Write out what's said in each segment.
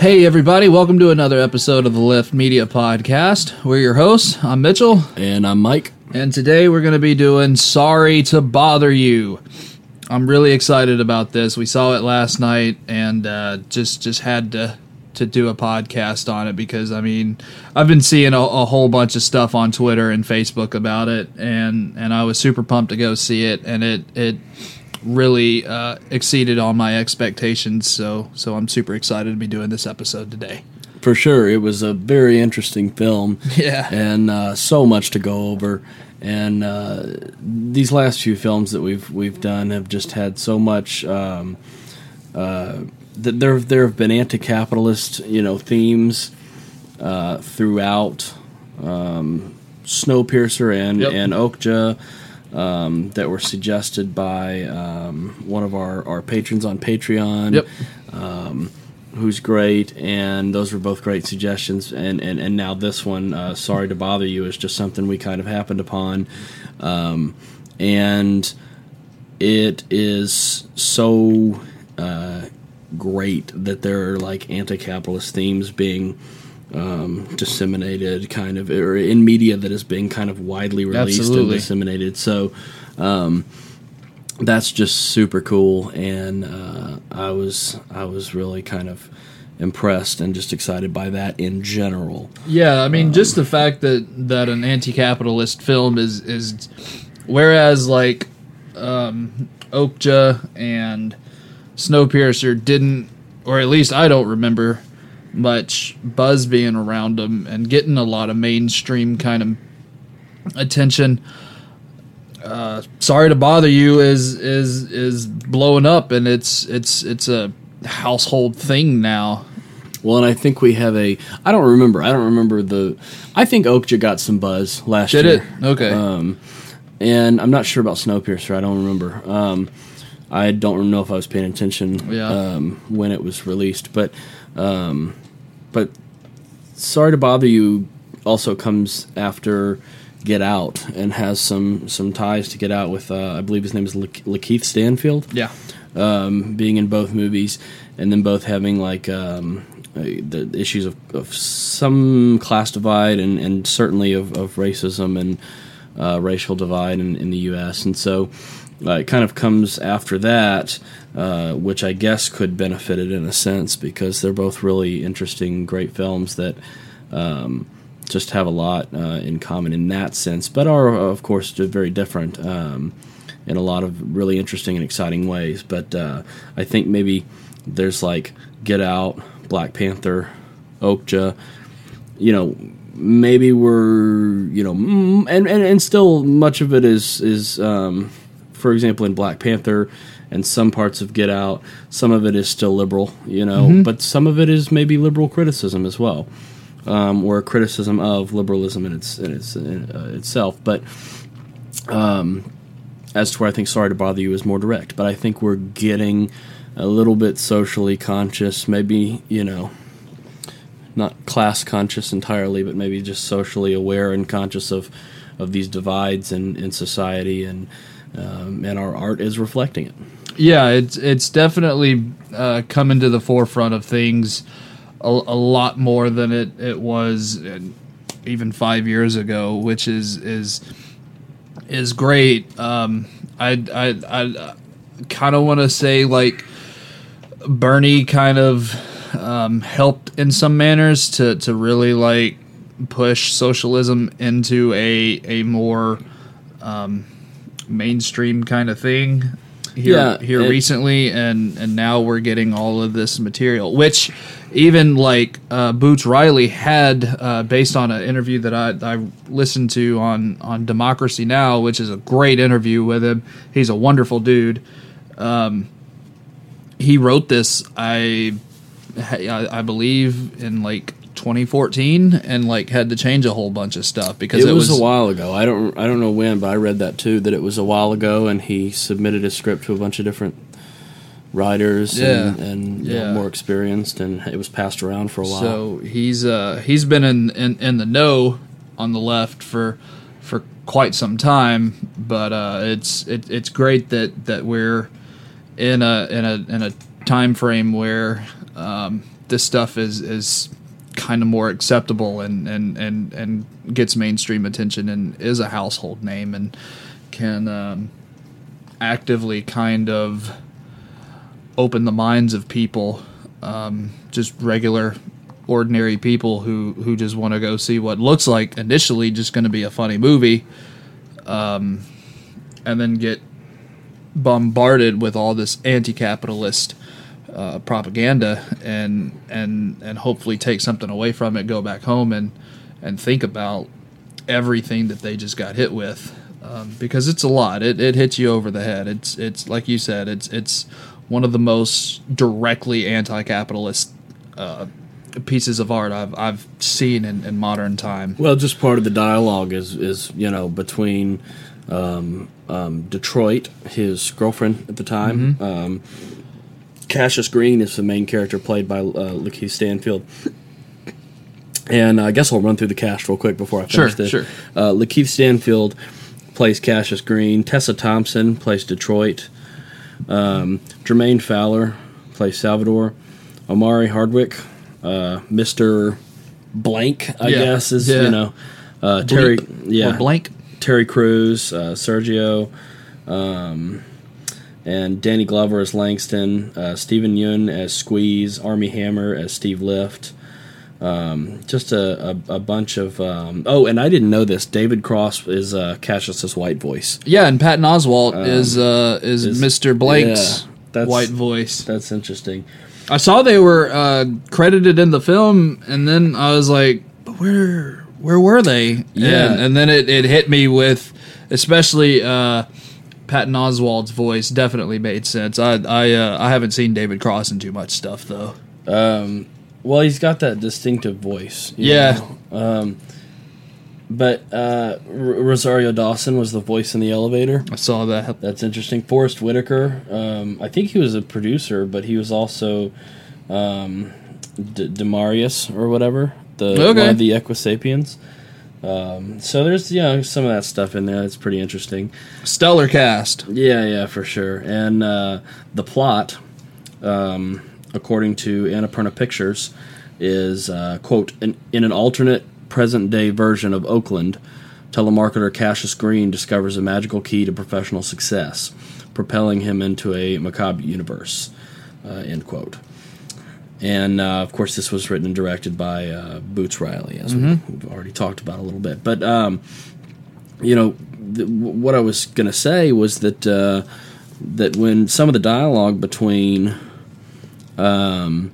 Hey, everybody, welcome to another episode of the Left Media Podcast. We're your hosts. I'm Mitchell, And I'm Mike. and today we're going to be doing Sorry to Bother You. I'm really excited about this. We saw it last night and uh, just just had to to do a podcast on it because I mean I've been seeing a, a whole bunch of stuff on Twitter and Facebook about it and and I was super pumped to go see it and it it really uh, exceeded all my expectations so so I'm super excited to be doing this episode today. For sure, it was a very interesting film. Yeah. And uh, so much to go over. And uh, these last few films that we've we've done have just had so much. Um, uh, th- there there have been anti-capitalist you know themes uh, throughout um, Snowpiercer and Yep. and Okja. Um, that were suggested by um, one of our, our patrons on Patreon. Yep. um, who's great, and those were both great suggestions. And and, and now this one, uh, sorry to bother you, is just something we kind of happened upon, um, and it is so uh, great that there are like anti-capitalist themes being. Um, disseminated kind of or in media that is being kind of widely released Absolutely. and disseminated. So um, that's just super cool. And uh, i was i was really kind of impressed and just excited by that in general. Yeah, I mean, just the fact that that an anti-capitalist film is is, whereas like um, Okja and Snowpiercer didn't, or at least I don't remember much buzz being around them and getting a lot of mainstream kind of attention. Uh, sorry to bother you is is is blowing up and it's it's it's a household thing now. well and i think we have a i don't remember i don't remember the i think okja got some buzz last Did year it? Okay. um, and i'm not sure about snowpiercer i don't remember um, i don't know if i was paying attention Yeah. um, when it was released but um, but sorry to bother you also comes after get out and has some some ties to get out with uh, i believe his name is La- lakeith stanfield yeah. um, being in both movies, and then both having like um, uh, the issues of, of some class divide and, and certainly of, of racism and uh, racial divide in, in the U.S. And so uh, it kind of comes after that, uh, which I guess could benefit it in a sense because they're both really interesting, great films that. Um, just have a lot uh, in common in that sense, but are of course very different um, in a lot of really interesting and exciting ways. But uh, I think maybe there's like Get Out, Black Panther, Okja. You know, maybe we're you know, and and, and still much of it is is um, for example in Black Panther. And some parts of Get Out, some of it is still liberal, you know, but some of it is maybe liberal criticism as well um, or a criticism of liberalism in its in its in, uh, itself. But um, as to where I think "Sorry to Bother You" is more direct, but I think we're getting a little bit socially conscious, maybe you know, not class conscious entirely, but maybe just socially aware and conscious of of these divides in, in society, and um, and our art is reflecting it. Yeah, it's it's definitely uh, coming to the forefront of things a, a lot more than it it was uh, even five years ago, which is is is great. Um, I I I kind of want to say like Bernie kind of um, helped in some manners to to really like push socialism into a a more um, mainstream kind of thing here Yeah, here and- recently and and now we're getting all of this material which even like uh, Boots Riley had uh, based on an interview that I, I listened to on on Democracy Now which is a great interview with him. He's a wonderful dude. Um, he wrote this I I, I believe in like 2014 and like had to change a whole bunch of stuff because It, it, was, a while ago. I don't I don't know when, but I read that too. That it was a while ago, and he submitted his script to a bunch of different writers and, Yeah. and know, Yeah. more experienced, and it was passed around for a while. So he's uh he's been in, in in the know on the left for for quite some time, but uh it's it, it's great that that we're in a in a in a time frame where um this stuff is is kind of more acceptable and and and and gets mainstream attention and is a household name and can um, actively kind of open the minds of people, um, just regular, ordinary people who who just want to go see what looks like initially just going to be a funny movie, um, and then get bombarded with all this anti-capitalist uh, propaganda and and and hopefully take something away from it, go back home and and think about everything that they just got hit with um, because it's a lot. It, it hits you over the head. It's it's like you said. It's it's one of the most directly anti-capitalist uh, pieces of art I've I've seen in, in modern time. Well, just part of the dialogue is is you know between um, um, Detroit, his girlfriend at the time. Mm-hmm. Um, Cassius Green is the main character played by uh, Lakeith Stanfield. And I guess I'll run through the cast real quick before I finish Sure, this. sure. Uh, Lakeith Stanfield plays Cassius Green. Tessa Thompson plays Detroit. Um, Jermaine Fowler plays Salvador. Omari Hardwick, uh, Mister Blank, I Yeah, guess is yeah. you know uh, Terry. Bleep Yeah, or blank. Terry Crews, uh, Sergio, um, and Danny Glover as Langston, uh, Steven Yeun as Squeeze, Armie Hammer as Steve Lift. Um, just a, a, a bunch of. Um, oh, and I didn't know this. David Cross is uh, Cassius's white voice. Yeah, and Patton Oswalt is uh, is, is- Mr. Blake's yeah, that's- white voice. That's interesting. I saw they were uh, credited in the film, and then I was like, "But where where were they?" Yeah. and, and then it, it hit me with, especially uh, Patton Oswalt's voice definitely made sense. I I uh, I haven't seen David Cross in too much stuff though. Um, well, he's got that distinctive voice. Yeah. Um, but uh, R- Rosario Dawson was the voice in the elevator. I saw that. That's interesting. Forest Whitaker, um, I think he was a producer, but he was also um, D- Demarius or whatever, the Okay. one of the Equisapiens. Um, so there's you know some of that stuff in there that's pretty interesting. Stellar cast. Yeah, yeah, for sure. And uh, the plot, um, according to Annapurna Pictures, is uh, quote in, in an alternate present day version of Oakland, telemarketer Cassius Green discovers a magical key to professional success, propelling him into a macabre universe. Uh, end quote. And uh, of course, this was written and directed by uh, Boots Riley, as we- we've already talked about a little bit. But um, you know, th- what I was going to say was that uh, that when some of the dialogue between um,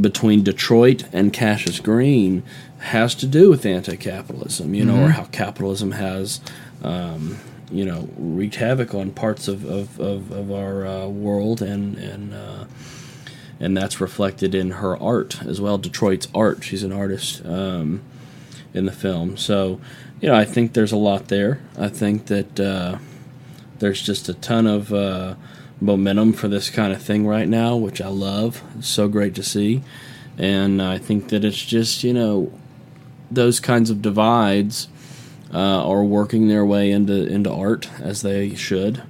between Detroit and Cassius Green has to do with anti-capitalism, you know, or how capitalism has, um, you know, wreaked havoc on parts of of, of, of our uh, world, and and uh, and that's reflected in her art as well. Detroit's art; she's an artist um, in the film, so you know, I think there's a lot there. I think that uh, there's just a ton of uh, momentum for this kind of thing right now, which I love. It's so great to see. And I think that it's just, you know, those kinds of divides uh, are working their way into, into art as they should.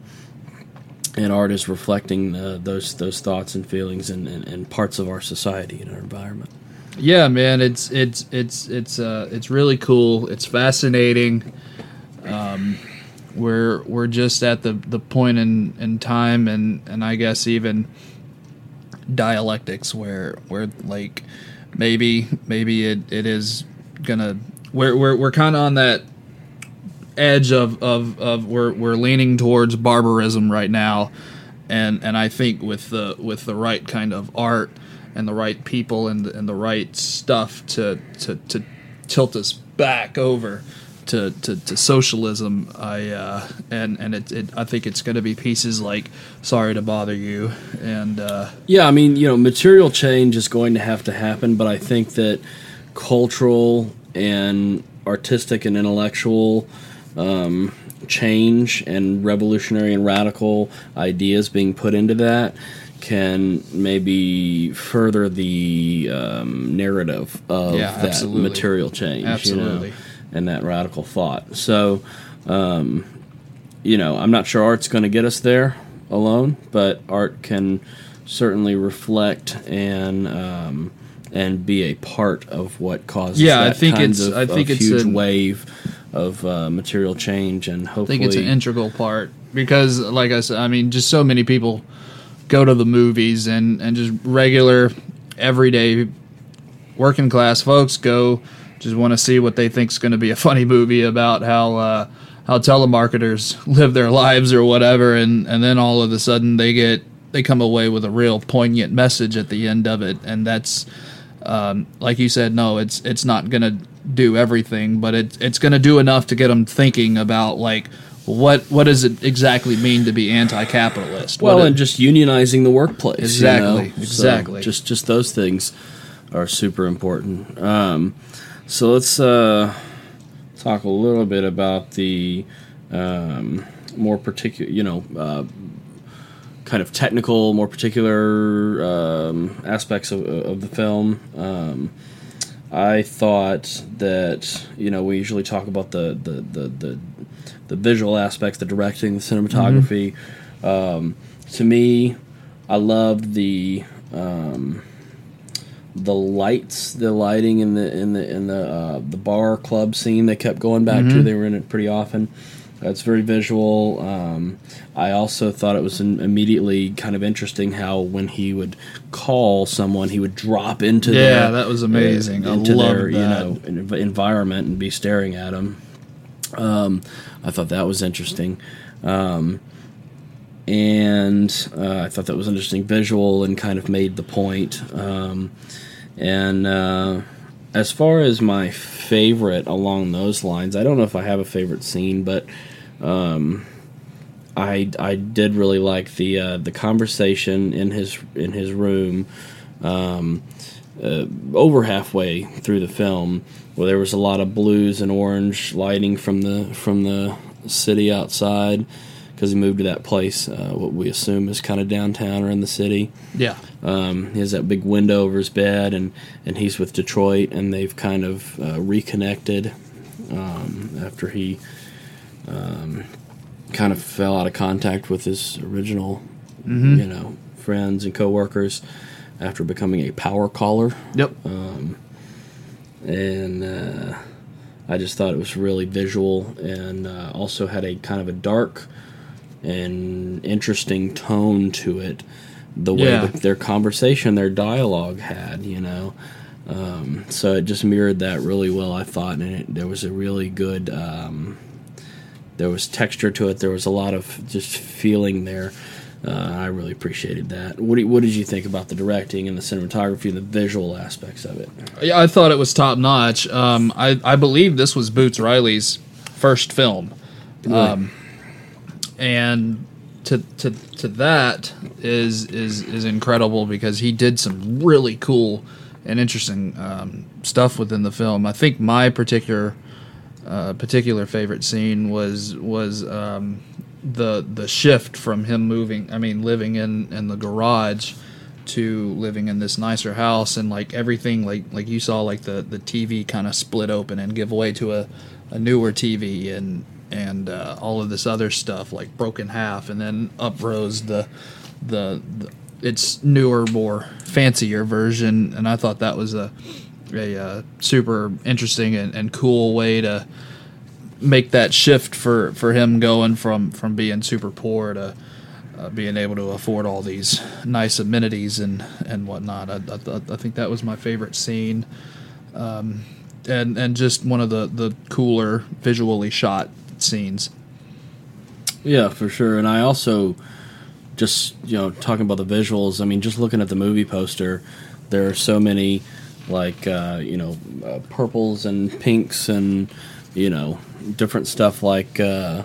And art is reflecting uh, those those thoughts and feelings and, and, and parts of our society and our environment. Yeah, man, it's it's it's it's uh it's really cool. It's fascinating. Um, we're we're just at the the point in in time and and I guess even dialectics where where like maybe maybe it, it is gonna we're we're we're kind of on that edge of, of, of we're we're leaning towards barbarism right now, and and I think with the with the right kind of art and the right people and and the right stuff to to, to tilt us back over to, to, to socialism, I uh, and and it, it I think it's going to be pieces like "Sorry to Bother You" and uh, Yeah, I mean, you know, material change is going to have to happen, but I think that cultural and artistic and intellectual um, change and revolutionary and radical ideas being put into that can maybe further the um, narrative of Yeah, that absolutely. material change, you know, Absolutely. and that radical thought. So, um, you know, I'm not sure art's going to get us there alone, but art can certainly reflect and um, and be a part of what causes Yeah, I that think kinds it's- of, I think it's huge an- wave of uh, material change and hopefully I think it's an integral part because, like I said, I mean, just so many people go to the movies and and just regular, everyday, working class folks go just want to see what they think's going to be a funny movie about how uh, how telemarketers live their lives or whatever, and and then all of a sudden they get they come away with a real poignant message at the end of it, and that's um, like you said, no, it's it's not going to do everything, but it, it's going to do enough to get them thinking about like what what does it exactly mean to be anti-capitalist? well, What and it- just unionizing the workplace. you Exactly. So exactly. just just those things are super important. Um, so let's uh, talk a little bit about the um, more particular, you know, uh, kind of technical, more particular um, aspects of, of the film. I thought that you know we usually talk about the the the the, the visual aspects, the directing, the cinematography. Um, to me, I loved the um, the lights, the lighting in the in the in the uh, the bar club scene. They kept going back to. They were in it pretty often. That's very visual. Um, I also thought it was immediately kind of interesting how when he would call someone, he would drop into Yeah, their, that was amazing. I into their loved you that. know environment and be staring at him. Um, I thought that was interesting. Um, and uh, I thought that was interesting visual and kind of made the point. Um, and uh, as far as my favorite along those lines, I don't know if I have a favorite scene, but um, I I did really like the uh, the conversation in his in his room. Um, uh, over halfway through the film, where there was a lot of blues and orange lighting from the from the city outside, because he moved to that place, uh, what we assume is kind of downtown or in the city. yeah, Um, he has that big window over his bed, and, and he's with Detroit, and they've kind of uh, reconnected um, after he um, kind of fell out of contact with his original, you know, friends and coworkers after becoming a power caller yep, and uh, I just thought it was really visual and uh, also had a kind of a dark and interesting tone to it. The way Yeah. that their conversation, their dialogue had, you know. Um, so it just mirrored that really well, I thought, and it, there was a really good. Um, there was texture to it. There was a lot of just feeling there. Uh, I really appreciated that. What, do what did you think about the directing and the cinematography and the visual aspects of it? yeah. I thought it was top notch. Um, I I believe this was Boots Riley's first film, um, and to to to that is is is incredible because he did some really cool and interesting um, stuff within the film. I think my particular uh, particular favorite scene was was um, the the shift from him moving. I mean, living in in the garage to living in this nicer house and like everything like like you saw like the the TV kind of split open and give way to a, a newer TV and and uh, all of this other stuff like broken half and then up rose the the, the its newer more fancier version and I thought that was a a uh, super interesting and, and cool way to make that shift for, for him going from, from being super poor to uh, being able to afford all these nice amenities and, and whatnot. I, I, I think that was my favorite scene. Um, and, and just one of the, the cooler visually shot scenes. Yeah, for sure. And I also just you know talking about the visuals. I mean, just looking at the movie poster, there are so many like uh, you know uh, purples and pinks and you know different stuff like uh,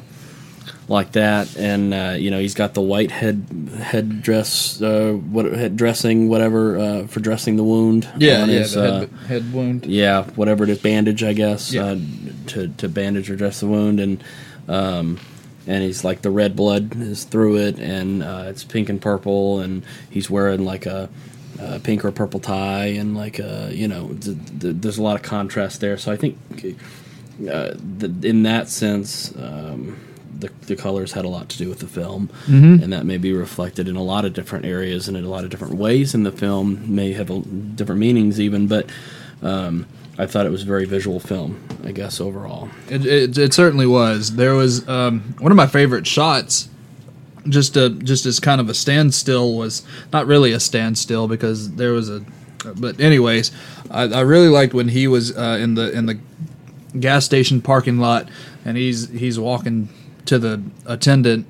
like that. And uh, you know he's got the white head head dress, uh, what head dressing, whatever uh, for dressing the wound. on his, the uh, head, head wound. yeah, whatever it is, bandage, I guess, Yeah. uh, to to bandage or dress the wound, and um, and he's like the red blood is through it, and uh, it's pink and purple, and he's wearing like a, a pink or purple tie, and like a you know, th- th- there's a lot of contrast there. So I think uh, th- in that sense, um, the, the colors had a lot to do with the film, Mm-hmm. and that may be reflected in a lot of different areas and in a lot of different ways in the film. May have a, different meanings even, but um, I thought it was a very visual film. I guess overall. It, it, it certainly was. There was um, one of my favorite shots. Just a just as kind of a standstill was not really a standstill because there was a, but anyways, I, I really liked when he was uh, in the in the gas station parking lot and he's he's walking to the attendant,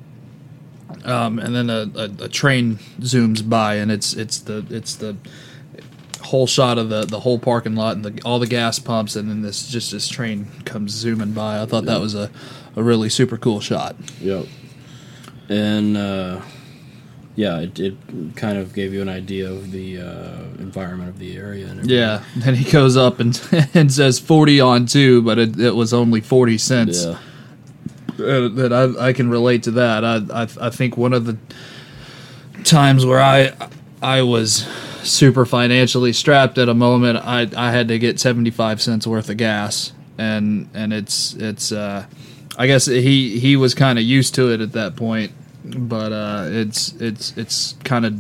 um, and then a, a, a train zooms by and it's it's the it's the whole shot of the the whole parking lot and the, all the gas pumps and then this just this train comes zooming by. I thought that was a, a really super cool shot. Yep. And uh, yeah, it, it kind of gave you an idea of the uh, environment of the area. And everything. Yeah, then he goes up and and says forty on two, but it, it was only forty cents. Yeah. Uh, that I I can relate to that. I, I I think one of the times where I I was super financially strapped at a moment, I I had to get seventy five cents worth of gas, and and it's it's uh, I guess he he was kind of used to it at that point, but uh, it's it's it's kind of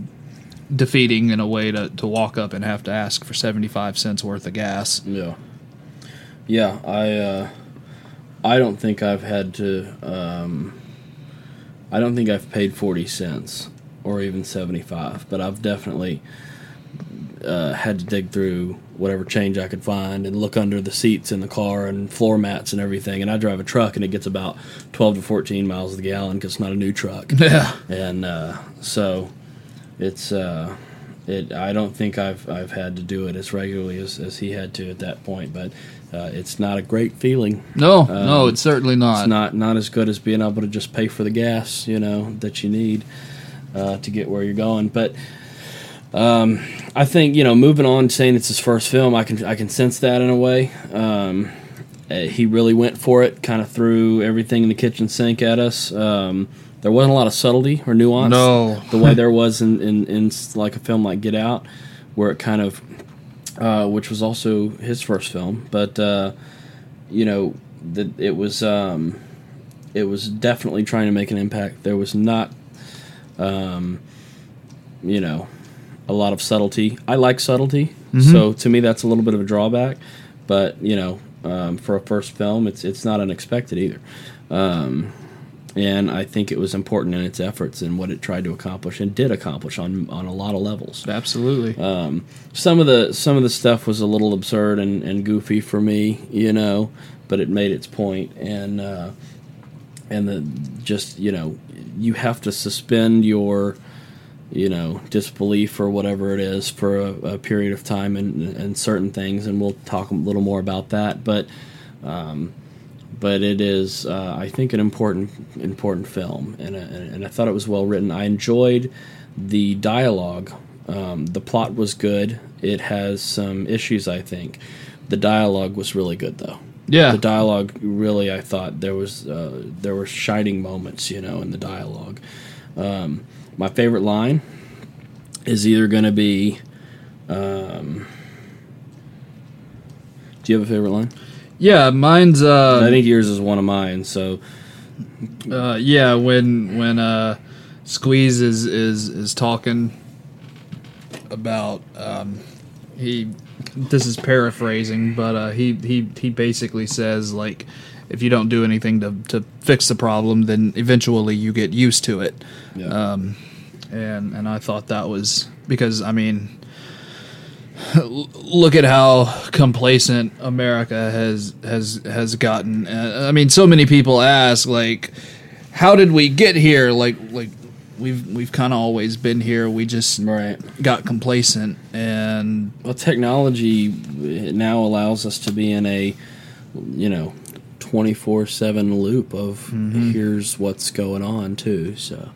defeating in a way to, to walk up and have to ask for 75 cents worth of gas. Yeah. Yeah, I uh, I don't think I've had to um, I don't think I've paid 40 cents or even 75, but I've definitely uh, had to dig through whatever change I could find and look under the seats in the car and floor mats and everything. And I drive a truck and it gets about 12 to 14 miles a gallon because it's not a new truck. Yeah. and uh, so it's uh, it. I don't think I've I've had to do it as regularly as, as he had to at that point, but uh, it's not a great feeling. No, no, it's certainly not. It's not not as good as being able to just pay for the gas, you know, that you need uh, to get where you're going. But um, I think you know, moving on, saying it's his first film, I can I can sense that in a way. Um, uh, he really went for it, kind of threw everything in the kitchen sink at us. Um, there wasn't a lot of subtlety or nuance. No. the way there was in, in, in like a film like Get Out, where it kind of, uh, which was also his first film, but uh, you know, that it was um, it was definitely trying to make an impact. There was not, um, you know, a lot of subtlety. I like subtlety, so to me that's a little bit of a drawback. But you know, um, for a first film, it's it's not unexpected either. Um, and I think it was important in its efforts and what it tried to accomplish and did accomplish on on a lot of levels. Absolutely. Um, some of the some of the stuff was a little absurd and, and goofy for me, you know, but it made its point and uh, and the just you know you have to suspend your you know disbelief or whatever it is for a, a period of time and and certain things and we'll talk a little more about that. But um, but it is uh, I think an important important film and a, and I thought it was well written. I enjoyed the dialogue. Um, the plot was good. It has some issues I think. The dialogue was really good though. Yeah. the dialogue really I thought there was uh, there were shining moments you know in the dialogue. Um, my favorite line is either going to be um, do you have a favorite line? Yeah, mine's uh, I think yours is one of mine so. uh yeah, when when uh Squeeze is is is talking about um he this is paraphrasing, but uh he he he basically says like if you don't do anything to to fix the problem, then eventually you get used to it. yeah. um, and and I thought that was because I mean, look at how complacent America has has has gotten. Uh, I mean, so many people ask like, how did we get here? Like like we've we've kind of always been here. We just right got complacent and well technology now allows us to be in a you know 24/7 loop of here's what's going on too so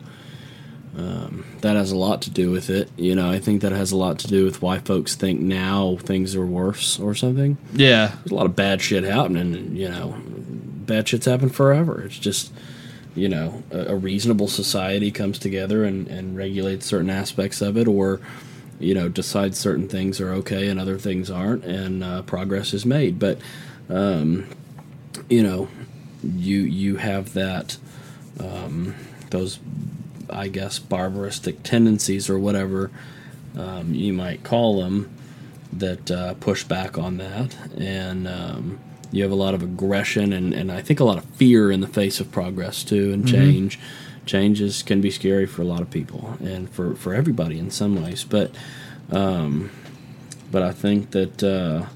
um, that has a lot to do with it. You know i think that has a lot to do with why folks think now things are worse or something. Yeah. There's a lot of bad shit happening and you know. Bad shit's happened forever. It's just you know a, a reasonable society comes together and, and regulates certain aspects of it or you know decides certain things are okay and other things aren't and uh, progress is made. But um, you know you you have that um, those, I guess, barbaristic tendencies or whatever um, you might call them that uh, push back on that, and um, you have a lot of aggression and, and I think a lot of fear in the face of progress too and change. Changes can be scary for a lot of people and for, for everybody in some ways, but um, but I think that uh,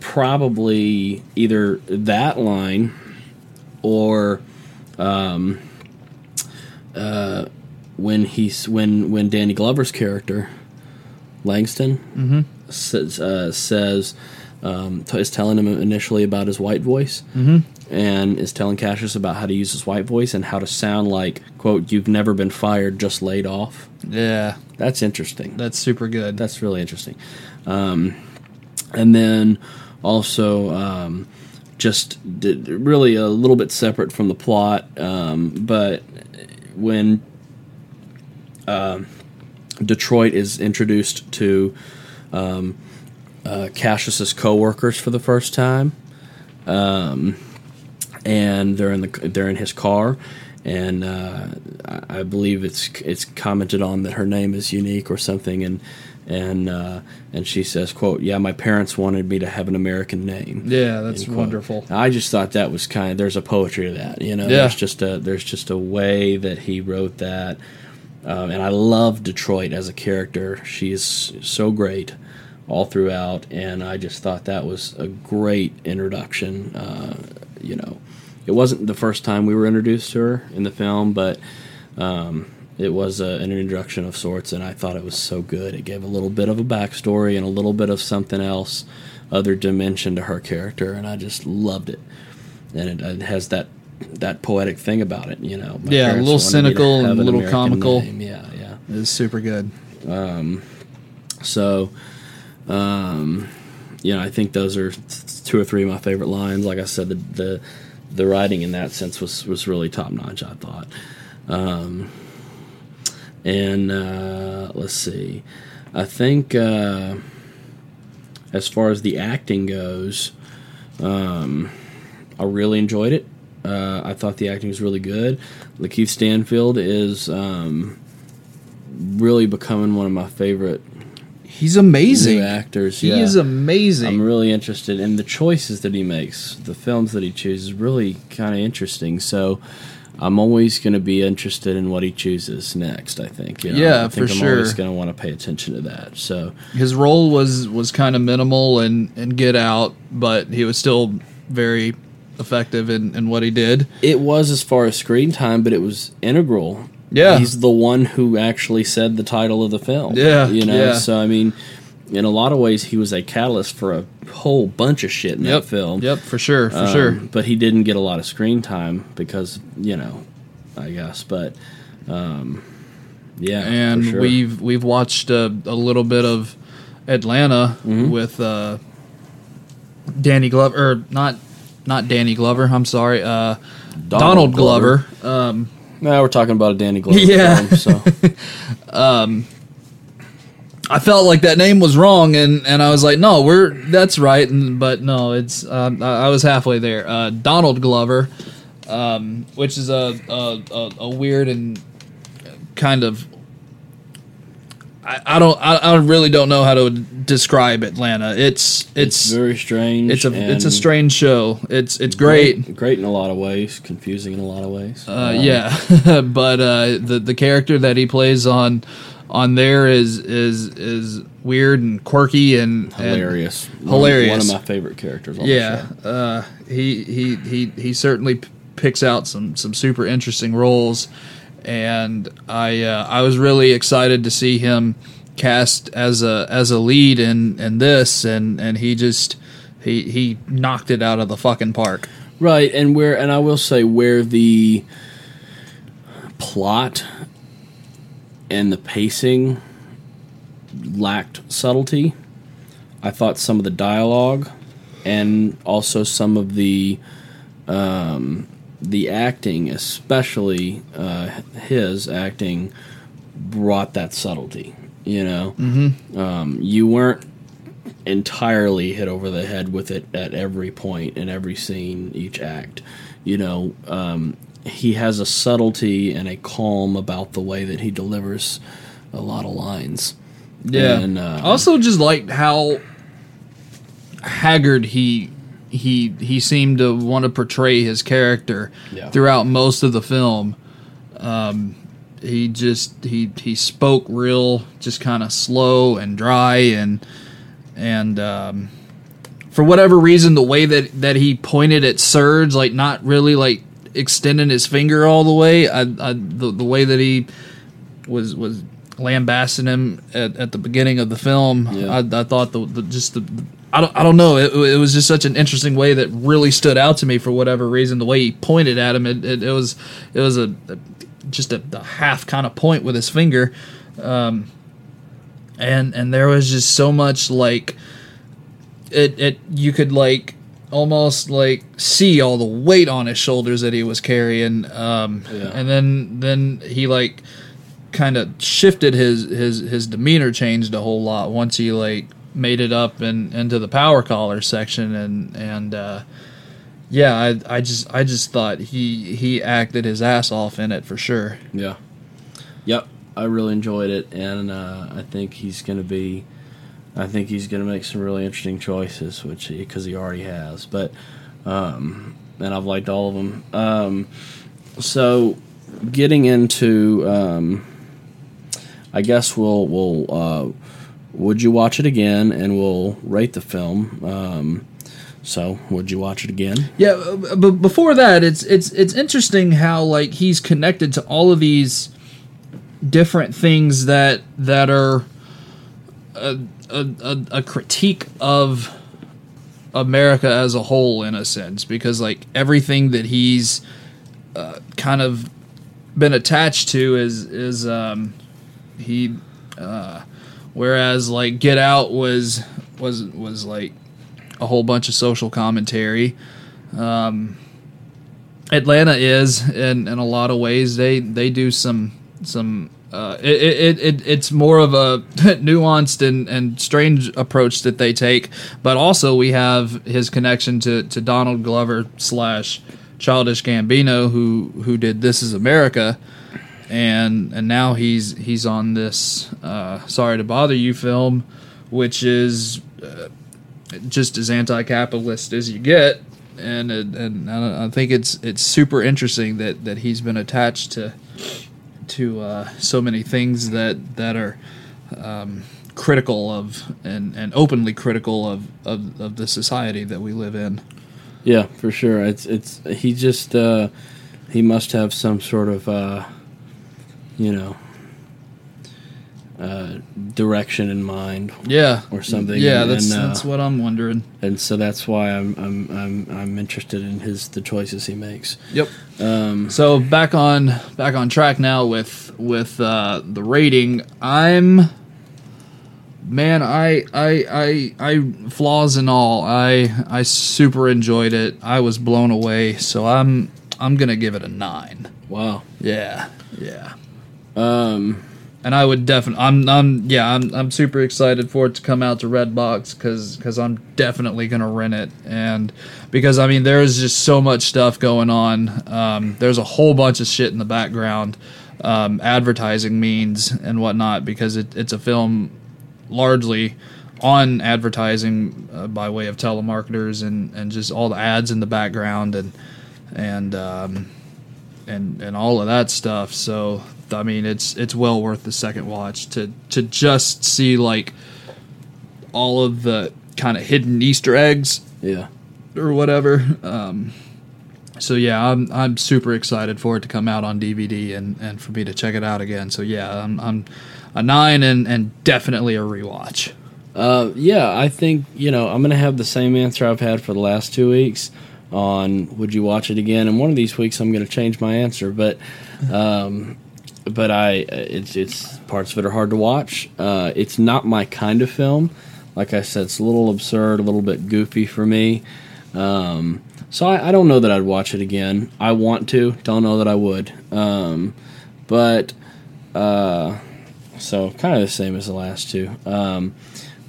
probably either that line or um, uh, when he's when when Danny Glover's character Langston says, uh, says um, t- is telling him initially about his white voice and is telling Cassius about how to use his white voice and how to sound like quote you've never been fired just laid off. Yeah, That's interesting. that's super good. That's really interesting. Um, and then also um, just d- d- really a little bit separate from the plot, um, but when um Detroit is introduced to um, uh, Cassius's coworkers for the first time, um, and they're in the they're in his car, and uh, I I believe it's it's commented on that her name is unique or something, and and uh, and she says, "quote Yeah, my parents wanted me to have an American name." yeah, that's wonderful. I just thought that was kind of there's a poetry to that, you know. Yeah. There's just a there's just a way that he wrote that, um, and I love Detroit as a character. She is so great all throughout, and I just thought that was a great introduction. Uh, you know, it wasn't the first time we were introduced to her in the film, but. Um, it was a, an introduction of sorts, and I thought it was so good. It gave a little bit of a backstory and a little bit of something else, other dimension to her character, and I just loved it. And it, it has that that poetic thing about it, you know. My Yeah, a little wanted me to cynical and a little American comical. name. Yeah, yeah. It's super good. So, um, you know, I think those are two or three of my favorite lines. Like I said, the the, the writing in that sense was was really top notch. I thought. Um, and uh, let's see, I think uh, as far as the acting goes, um, I really enjoyed it. Uh, I thought the acting was really good. Lakeith Stanfield is um, really becoming one of my favorite He's amazing. actors. He yeah. is amazing. I'm really interested in the choices that he makes, the films that he chooses. Really kind of interesting. So I'm always going to be interested in what he chooses next. I think. You know? Yeah, I think for I'm sure. always going to want to pay attention to that. So His role was was kind of minimal and and Get Out, but he was still very effective in, in what he did. it was as far as screen time, but it was integral. Yeah. he's the one who actually said the title of the film. Yeah, you know. yeah. So I mean, in a lot of ways, he was a catalyst for a whole bunch of shit in Yep, that film. Yep, for sure, for Um, sure. But he didn't get a lot of screen time because, you know, I guess. But um, yeah, and sure. we've we've watched a, a little bit of Atlanta Mm-hmm. with uh, Danny Glover, or not not Danny Glover. I'm sorry, uh, Donald, Glover. Um, now we're talking about a Danny Glover Yeah. film. So I felt like that name was wrong, and, and I was like, no, we're that's right, and, but no, it's um, I, I was halfway there. Uh, Donald Glover, um, which is a, a, a, a weird and kind of I, I don't I, I really don't know how to describe Atlanta. It's it's, it's very strange. it's a it's a strange show. It's it's great. great in a lot of ways, confusing in a lot of ways. Uh, yeah, but uh, the the character that he plays on on there is is is weird and quirky and and- hilarious, One- hilarious. One, of my favorite characters. On yeah, the show. uh, he he he he certainly p- picks out some some super interesting roles, and I uh, I was really excited to see him cast as a as a lead in in this, and and he just he he knocked it out of the fucking park. Right, and where and I will say where the plot and the pacing lacked subtlety, I thought some of the dialogue and also some of the um, the acting, especially uh, his acting, brought that subtlety. You know, mm-hmm. um, you weren't entirely hit over the head with it at every point in every scene, each act. you know, um, he has a subtlety and a calm about the way that he delivers a lot of lines. Yeah. And, uh, also, just liked how haggard he he he seemed to want to portray his character Yeah. throughout most of the film. Um, he just he he spoke real, just kind of slow and dry, and and um, for whatever reason, the way that that he pointed at Surge, like not really like extending his finger all the way. I, I the the way that he was was lambasting him at, at the beginning of the film. Yeah. I, I thought the, the just the I don't I don't know. It, it was just such an interesting way that really stood out to me for whatever reason. The way he pointed at him, it, it, it was it was a, a just a, a half kind of point with his finger, um, and and there was just so much like it it you could like almost like see all the weight on his shoulders that he was carrying um Yeah. and then then he like kind of shifted his his his demeanor changed a whole lot once he like made it up and into the power caller section and and uh yeah i i just i just thought he he acted his ass off in it for sure Yeah. Yep. I really enjoyed it, and uh, I think he's going to be. I think he's going to make some really interesting choices, which because he already has. But, um, and I've liked all of them. Um, so, getting into, um, I guess we'll we'll. Uh, would you watch it again? And we'll rate the film. Um, so, would you watch it again? Yeah, uh, but before that, it's it's it's interesting how like he's connected to all of these different things that that are a a, a, a critique of America as a whole in a sense because like everything that he's uh, kind of been attached to is is um he uh whereas like Get Out was was was like a whole bunch of social commentary. Um, Atlanta is in in a lot of ways they they do some some. Uh, it, it, it it's more of a nuanced and, and strange approach that they take, but also we have his connection to, to Donald Glover slash Childish Gambino, who who did This Is America, and and now he's he's on this uh, Sorry to Bother You film, which is uh, just as anti-capitalist as you get, and and I I think it's it's super interesting that that he's been attached to to uh, so many things that that are um, critical of and and openly critical of, of of the society that we live in. Yeah, for sure. It's it's he just uh, he must have some sort of uh, you know uh, direction in mind, Yeah, Or something, Yeah, and- that's and, uh, that's what I'm wondering. and so that's why I'm I'm I'm I'm interested in his the choices he makes. Yep. Um, So back on back on track now with with uh, the rating. I'm man, I I I I flaws and all. I I super enjoyed it. I was blown away. So I'm I'm gonna give it a nine. wow. Yeah, yeah. Um, And I would definitely, I'm, I'm, yeah, I'm, I'm super excited for it to come out to Redbox because, because I'm definitely gonna rent it, and because I mean, there's just so much stuff going on. Um, there's a whole bunch of shit in the background, um, advertising means and whatnot, because it, it's a film largely on advertising uh, by way of telemarketers and, and just all the ads in the background and and um, and and all of that stuff. So I mean, it's it's well worth the second watch to to just see like all of the kind of hidden Easter eggs yeah. or whatever. Um, so yeah, I'm I'm super excited for it to come out on DVD and, and for me to check it out again. So yeah, I'm I'm a nine and and definitely a rewatch. Uh, yeah, I think you know I'm gonna have the same answer I've had for the last two weeks on would you watch it again, and one of these weeks I'm gonna change my answer, but um, but I it's it's parts of it are hard to watch. Uh, it's not my kind of film. Like I said, it's a little absurd, a little bit goofy for me. Um, so I, I don't know that I'd watch it again. I want to, don't know that I would. Um, but uh, so kind of the same as the last two. Um,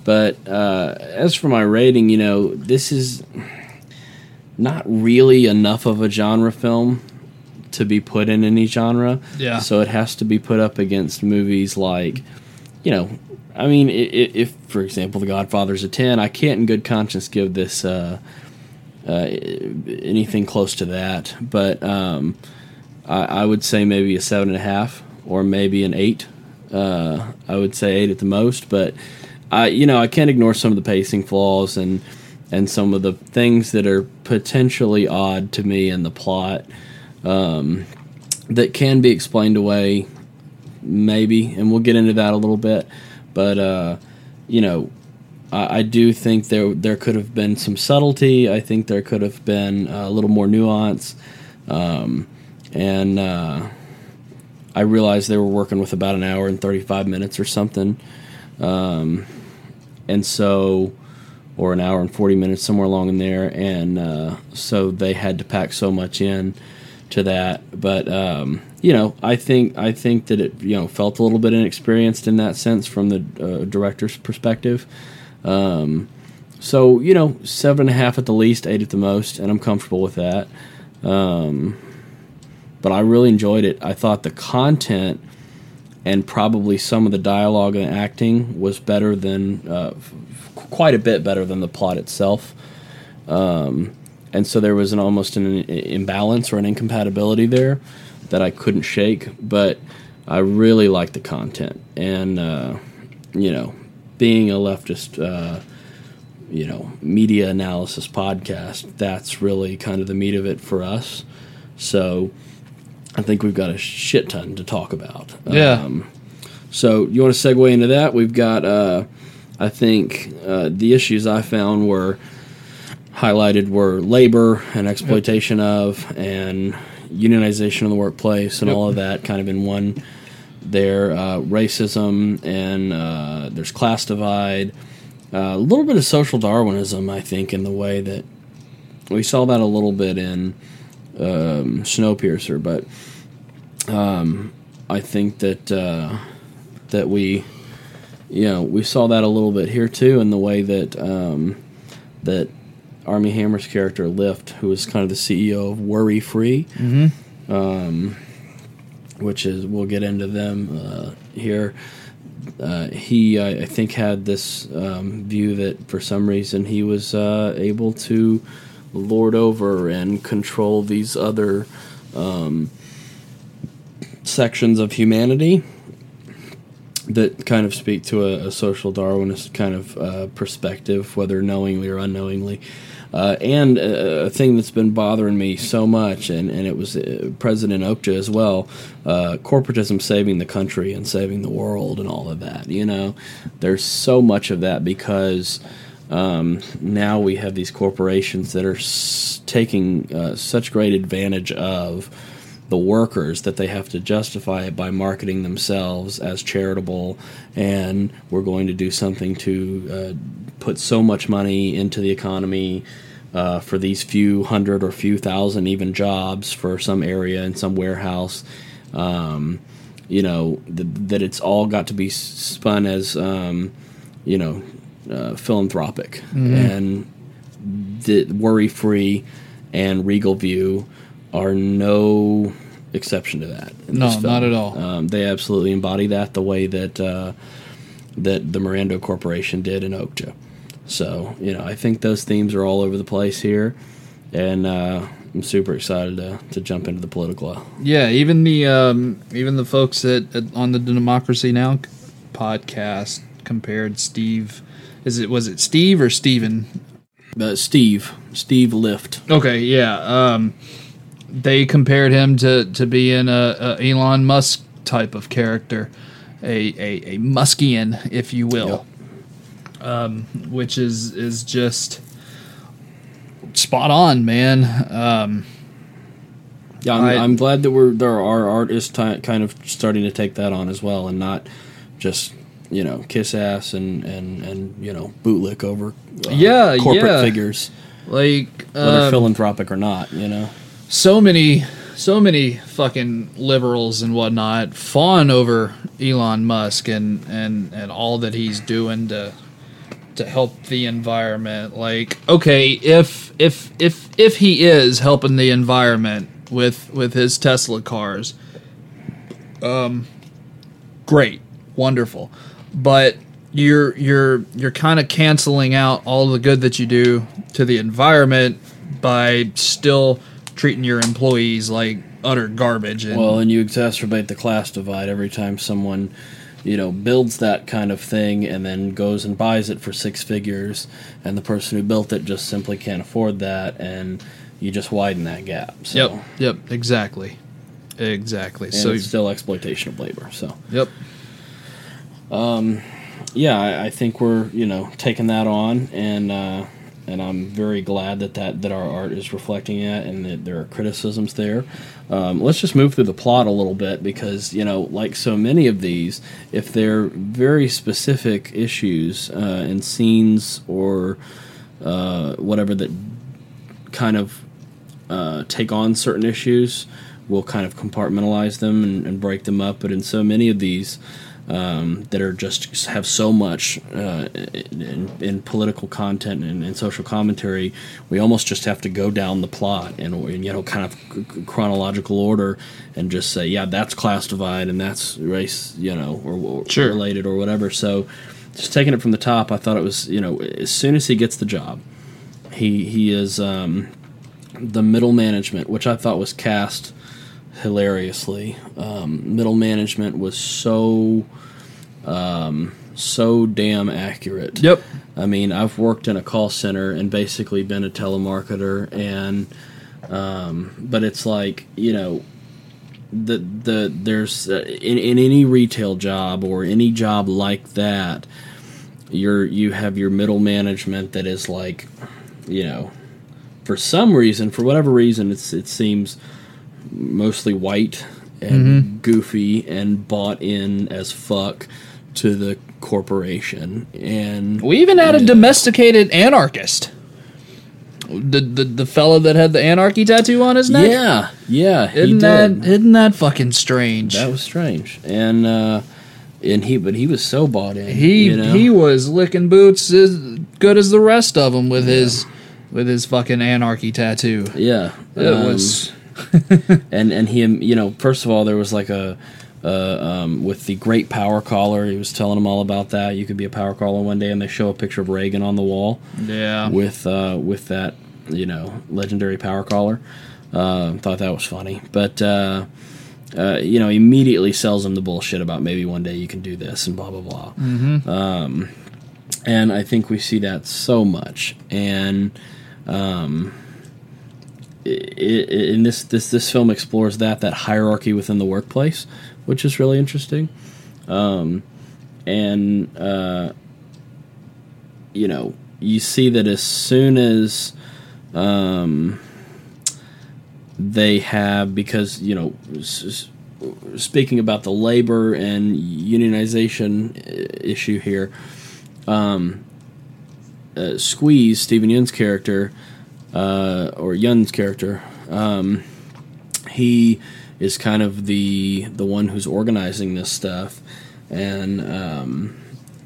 but uh, as for my rating, you know, this is not really enough of a genre film to be put in any genre. Yeah. So it has to be put up against movies like, you know, I mean, if, if for example, The Godfather's a ten, I can't in good conscience give this uh, uh, anything close to that. But um, I, I would say maybe a seven and a half, or maybe an eight. Uh, I would say eight at the most, but I, you know, I can't ignore some of the pacing flaws and and some of the things that are potentially odd to me in the plot um, that can be explained away, maybe, and we'll get into that a little bit. But uh, you know, I, I, do think there there could have been some subtlety. I think there could have been a little more nuance, um, and uh, I realized they were working with about an hour and thirty five minutes or something. Um, and so or an hour and 40 minutes somewhere along in there. And uh, so they had to pack so much in to that. But um, you know i think i think that it you know felt a little bit inexperienced in that sense from the uh, director's perspective. Um, so you know seven and a half at the least eight at the most and i'm comfortable with that. Um, but i really enjoyed it. I thought the content and probably some of the dialogue and acting was better than uh, quite a bit better than the plot itself. Um, and so there was an almost an imbalance or an incompatibility there that I couldn't shake. But I really liked the content, and uh, you know, being a leftist, uh, you know, media analysis podcast, that's really kind of the meat of it for us. So I think we've got a shit ton to talk about. Yeah. Um, so you want to segue into that? We've got. Uh, I think uh, the issues I found were highlighted were labor and exploitation yep. of, and unionization in the workplace, and yep. all of that kind of in one. There, uh, racism, and uh, there's class divide. Uh, a little bit of social Darwinism, I think, in the way that we saw that a little bit in um, Snowpiercer, but um, I think that uh, that we you know, we saw that a little bit here too in the way that um, that Armie Hammer's character Lift, who was kind of the CEO of Worry Free, mm-hmm. um, which is we'll get into them uh, here. Uh, he, I, I, think, had this um, view that for some reason he was uh, able to lord over and control these other um, sections of humanity that kind of speak to a, a social Darwinist kind of uh, perspective, whether knowingly or unknowingly. Uh, and a, a, thing that's been bothering me so much, and, and it was uh, President Okja as well, uh, corporatism saving the country and saving the world and all of that. You know, there's so much of that because um, now we have these corporations that are s- taking uh, such great advantage of the workers that they have to justify it by marketing themselves as charitable and we're going to do something to uh, put so much money into the economy uh, for these few hundred or few thousand even jobs for some area in some warehouse um, you know th- that it's all got to be spun as um, you know uh, philanthropic mm-hmm. and the worry free and regal view are no exception to that. No, not at all. Um, they absolutely embody that the way that uh, that the Mirando Corporation did in Okja. So you know, I think those themes are all over the place here, and uh, I'm super excited to, to jump into the political. Yeah, even the um, even the folks at, at on the Democracy Now podcast compared Steve. Is it was it Steve or Steven? Uh, Steve Steve Lift. Okay, yeah. Um, they compared him to to being a, a Elon Musk type of character, a a, a Muskian, if you will, yep. um, which is is just spot on, man. Um, yeah, I'm, I, am glad that we're there are artists t- kind of starting to take that on as well, and not just you know kiss ass and and and you know bootlick over uh, yeah corporate yeah. figures like whether um, philanthropic or not, you know so many so many fucking liberals and whatnot fawn over Elon Musk and and and all that he's doing to to help the environment. Like, okay, if if if if he is helping the environment with with his Tesla cars, um, great, wonderful, but you're you're you're kind of canceling out all the good that you do to the environment by still treating your employees like utter garbage. And, Well, and you exacerbate the class divide every time someone, you know, builds that kind of thing and then goes and buys it for six figures, and the person who built it just simply can't afford that, and you just widen that gap. So, yep, yep, exactly, exactly. And so it's still exploitation of labor. So, yep, Um, yeah, I, I think we're you know taking that on, and uh, and I'm very glad that, that that our art is reflecting that, and that there are criticisms there. Um, let's just move through the plot a little bit because you know, like so many of these, if they're very specific issues uh, and scenes or uh, whatever that kind of uh, take on certain issues, we'll kind of compartmentalize them and, and break them up. But in so many of these um, that are just have so much uh, in, in political content and, and social commentary, we almost just have to go down the plot and, and you know kind of chronological order and just say, yeah, that's class divide and that's race, you know, or, or Sure. related or whatever. So. Just taking it from the top, I thought it was you know as soon as he gets the job, he he is um, the middle management, which I thought was cast hilariously. Um, middle management was so um, so damn accurate. yep, I mean, I've worked in a call center and basically been a telemarketer, and um, but it's like you know, the the there's uh, in in any retail job or any job like that, you're you have your middle management that is like, you know, for some reason, for whatever reason, it's it seems mostly white and goofy and bought in as fuck to the corporation and we even had a domesticated anarchist. The, the the fellow that had the anarchy tattoo on his neck. Yeah, yeah, he isn't that isn't that fucking strange? That was strange, and uh, and he, but he was so bought in. he you know? he was licking boots as good as the rest of them with his with his fucking anarchy tattoo. yeah, It um, was and and he, you know, first of all, there was like a. Uh, um, with the great power caller, he was telling them all about that. You could be a power caller one day, and they show a picture of Reagan on the wall yeah. with uh, with that, you know, legendary power caller. Uh, thought that was funny, but uh, uh, you know, immediately sells them the bullshit about maybe one day you can do this and blah blah blah. Mm-hmm. Um, and I think we see that so much, and um, in this this this film explores that that hierarchy within the workplace, which is really interesting. Um, and uh, you know, you see that as soon as um, they have because you know speaking about the labor and unionization issue here um, uh, squeeze Steven Yeun's character uh, or Yeun's character um, he is kind of the the one who's organizing this stuff and um,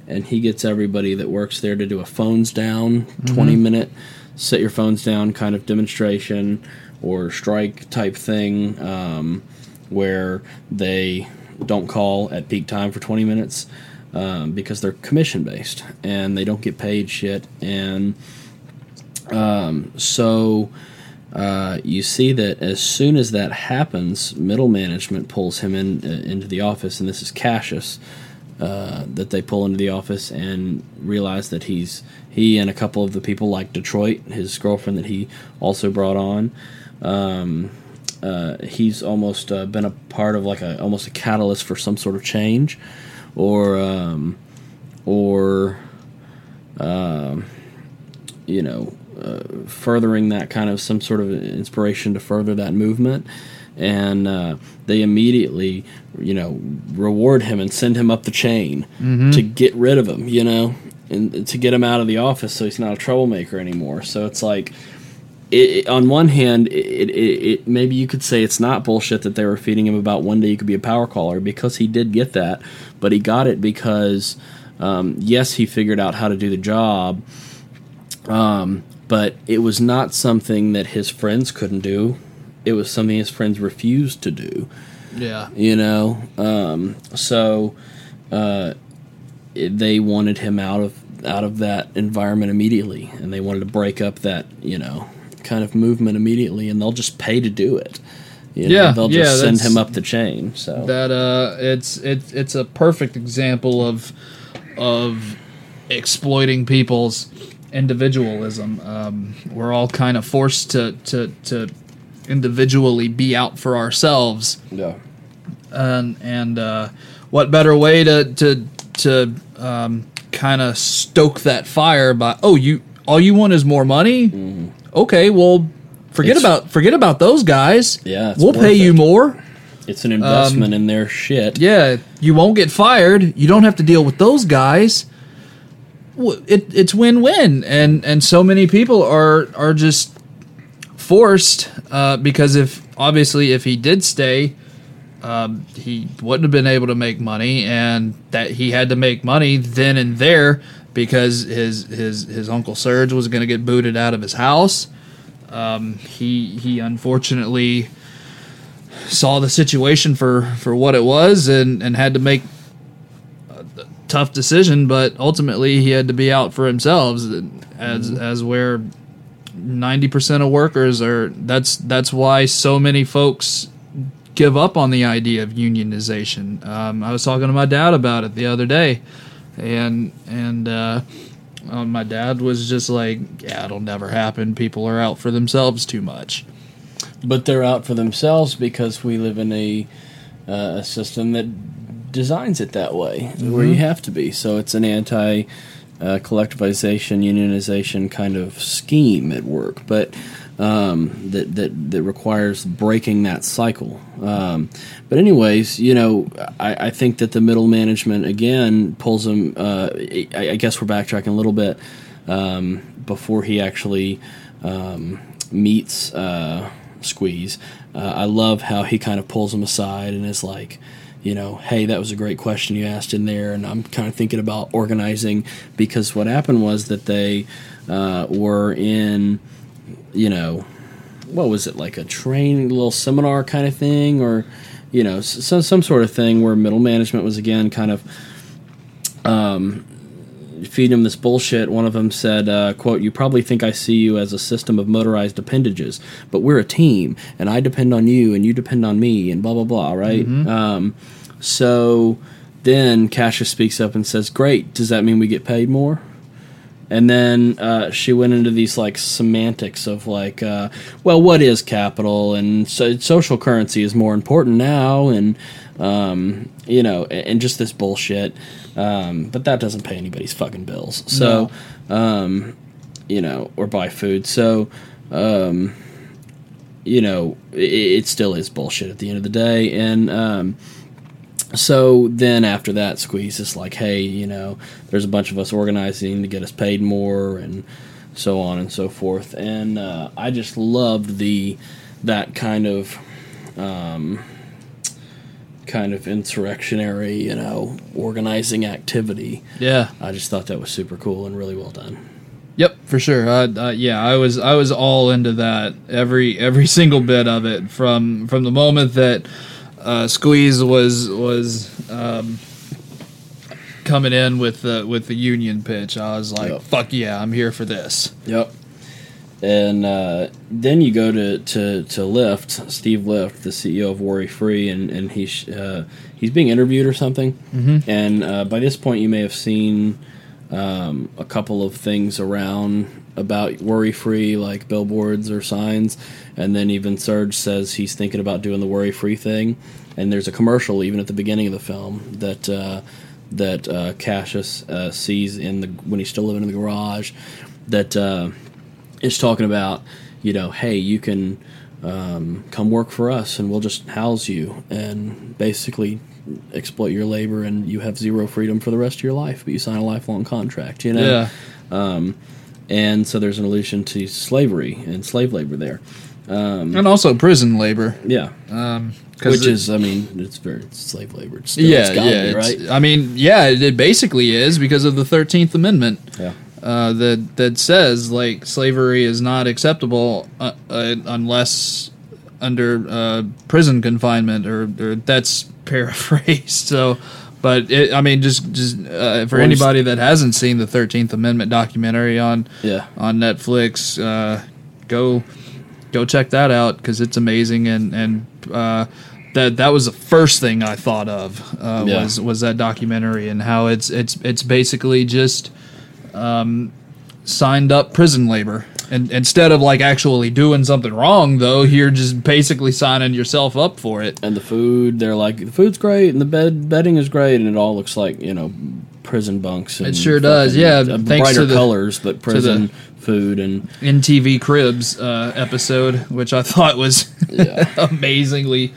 and he gets everybody that works there to do a phones down 20 minute set your phones down kind of demonstration or strike type thing um, where they don't call at peak time for 20 minutes um, because they're commission based and they don't get paid shit and um, so uh, you see that as soon as that happens, middle management pulls him in uh, into the office, and this is Cassius uh, that they pull into the office and realize that he's he and a couple of the people like Detroit, his girlfriend that he also brought on. Um, uh, he's almost uh, been a part of like a almost a catalyst for some sort of change, or um, or um, you know, uh, furthering that kind of some sort of inspiration to further that movement. And uh, they immediately, you know, reward him and send him up the chain to get rid of him, you know, and to get him out of the office so he's not a troublemaker anymore. So it's like, it, it- on one hand, it maybe you could say it's not bullshit that they were feeding him about one day you could be a power caller because he did get that, but he got it because um, yes, he figured out how to do the job, um, but it was not something that his friends couldn't do. It was something his friends refused to do. Yeah. You know, um, so uh, it, they wanted him out of out of that environment immediately, and they wanted to break up that you know kind of movement immediately, and they'll just pay to do it. You know, Yeah, they'll yeah, just send him up the chain. So that uh it's it's it's a perfect example of of exploiting people's individualism um, we're all kind of forced to to to individually be out for ourselves. Yeah, and and uh, what better way to to to um, kind of stoke that fire by oh you all you want is more money? Okay well forget It's- about forget about those guys. Yeah, we'll pay you more. It's an investment in their shit. yeah, you won't get fired. You don't have to deal with those guys. It, it's win-win, and and so many people are are just forced uh, because if obviously if he did stay, um, he wouldn't have been able to make money, and that he had to make money then and there because his his his uncle Serge was going to get booted out of his house. Um, he he unfortunately saw the situation for for what it was and and had to make tough decision but ultimately he had to be out for himself as as where 90% of workers are that's that's why so many folks give up on the idea of unionization. Um, i was talking to my dad about it the other day and and uh, uh, my dad was just like yeah it'll never happen. People are out for themselves too much. But they're out for themselves because we live in a uh, a system that designs it that way, where you have to be. So it's an anti uh, collectivization, unionization kind of scheme at work, but um, that that that requires breaking that cycle. Um, but anyways, you know, I, I think that the middle management again pulls him. Uh, I, I guess we're backtracking a little bit um, before he actually um, meets uh, Squeeze. Uh, I love how he kind of pulls him aside and is like, you know, hey, that was a great question you asked in there, and I'm kind of thinking about organizing because what happened was that they uh, were in, you know, what was it like a training little seminar kind of thing, or you know, some some sort of thing where middle management was again kind of feeding him this bullshit. One of them said, uh, "quote You probably think I see you as a system of motorized appendages, but we're a team, and I depend on you, and you depend on me, and blah blah blah." Right? Um, so then Cassius speaks up and says, "Great. Does that mean we get paid more?" And then uh, she went into these like semantics of like, uh, well, what is capital, and so social currency is more important now, and um, you know, and, just this bullshit. Um, but that doesn't pay anybody's fucking bills. So, um, you know, or buy food. So, um, you know, it, it still is bullshit at the end of the day. And um, so then after that, Squeeze is like, hey, you know, there's a bunch of us organizing to get us paid more, and so on and so forth. And uh, I just loved the that kind of. Um, kind of insurrectionary, you know, organizing activity. yeah I just thought that was super cool and really well done. Yep, for sure. Uh, uh, yeah, I was I was all into that every every single bit of it from from the moment that uh, Squeeze was was um, coming in with the with the union pitch. I was like, Yep. "Fuck yeah, I'm here for this." Yep. And uh, then you go to, to, to Lift, Steve Lift, the CEO of Worry Free, and and he's uh, he's being interviewed or something. Mm-hmm. And uh, by this point, you may have seen um, a couple of things around about Worry Free, like billboards or signs. And then even Serge says he's thinking about doing the Worry Free thing. And there's a commercial even at the beginning of the film that uh, that uh, Cassius uh, sees in the when he's still living in the garage. That uh, is talking about, you know, hey, you can um, come work for us and we'll just house you and basically exploit your labor and you have zero freedom for the rest of your life, but you sign a lifelong contract, you know? Yeah, Um, and so there's an allusion to slavery and slave labor there. and also prison labor. Yeah, Um, which it- is, I mean, it's very it's slave labor. It's still, yeah, yeah. be, right? I mean, yeah, it, it basically is because of the Thirteenth Amendment. Yeah. Uh, that that says like slavery is not acceptable uh, uh, unless under uh, prison confinement or, or that's paraphrased. So, but it, I mean, just just uh, for anybody that hasn't seen the Thirteenth Amendment documentary on Yeah. on Netflix, uh, go go check that out because it's amazing and and. Uh, that that was the first thing I thought of uh, Yeah. was was that documentary and how it's it's it's basically just signed up prison labor. And instead of like actually doing something wrong, though, you're just basically signing yourself up for it. and the food they're like the food's great and the bed bedding is great and it all looks like you know prison bunks and It sure does, yeah, uh, thanks brighter to the- colors but prison food and MTV Cribs uh, episode, which I thought was Yeah. amazingly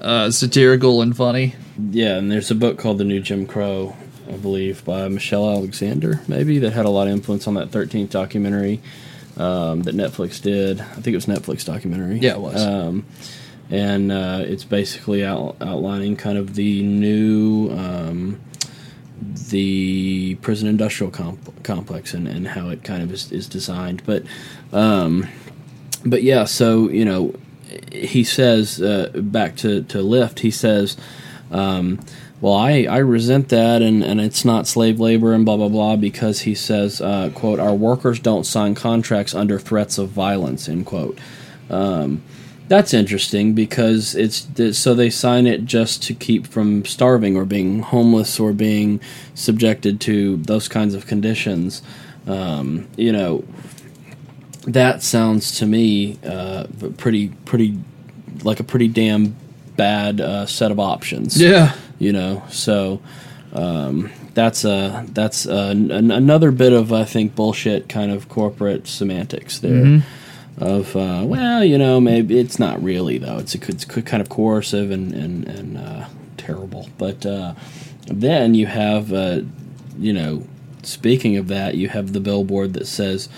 uh, satirical and funny. yeah and there's a book called the new jim crow i believe by michelle alexander maybe that had a lot of influence on that 13th documentary um, that netflix did. I think it was netflix documentary. Yeah, it was. um, and uh, it's basically out, outlining kind of the new um, the prison industrial comp- complex and, and how it kind of is, is designed. But um, but yeah so you know he says uh, back to, to Lift he says um, well I, I resent that and, and it's not slave labor and blah blah blah because he says uh, quote our workers don't sign contracts under threats of violence end quote um, that's interesting because it's so they sign it just to keep from starving or being homeless or being subjected to those kinds of conditions. Um, you know, that sounds to me uh, pretty pretty like a pretty damn bad uh, set of options. Yeah, You know, so um, that's a that's a, an, another bit of I think bullshit kind of corporate semantics there. Of uh, well, you know, maybe it's not really though. It's a, it's kind of coercive and and and uh, terrible. But uh, then you have, uh, you know, speaking of that, you have the billboard that says,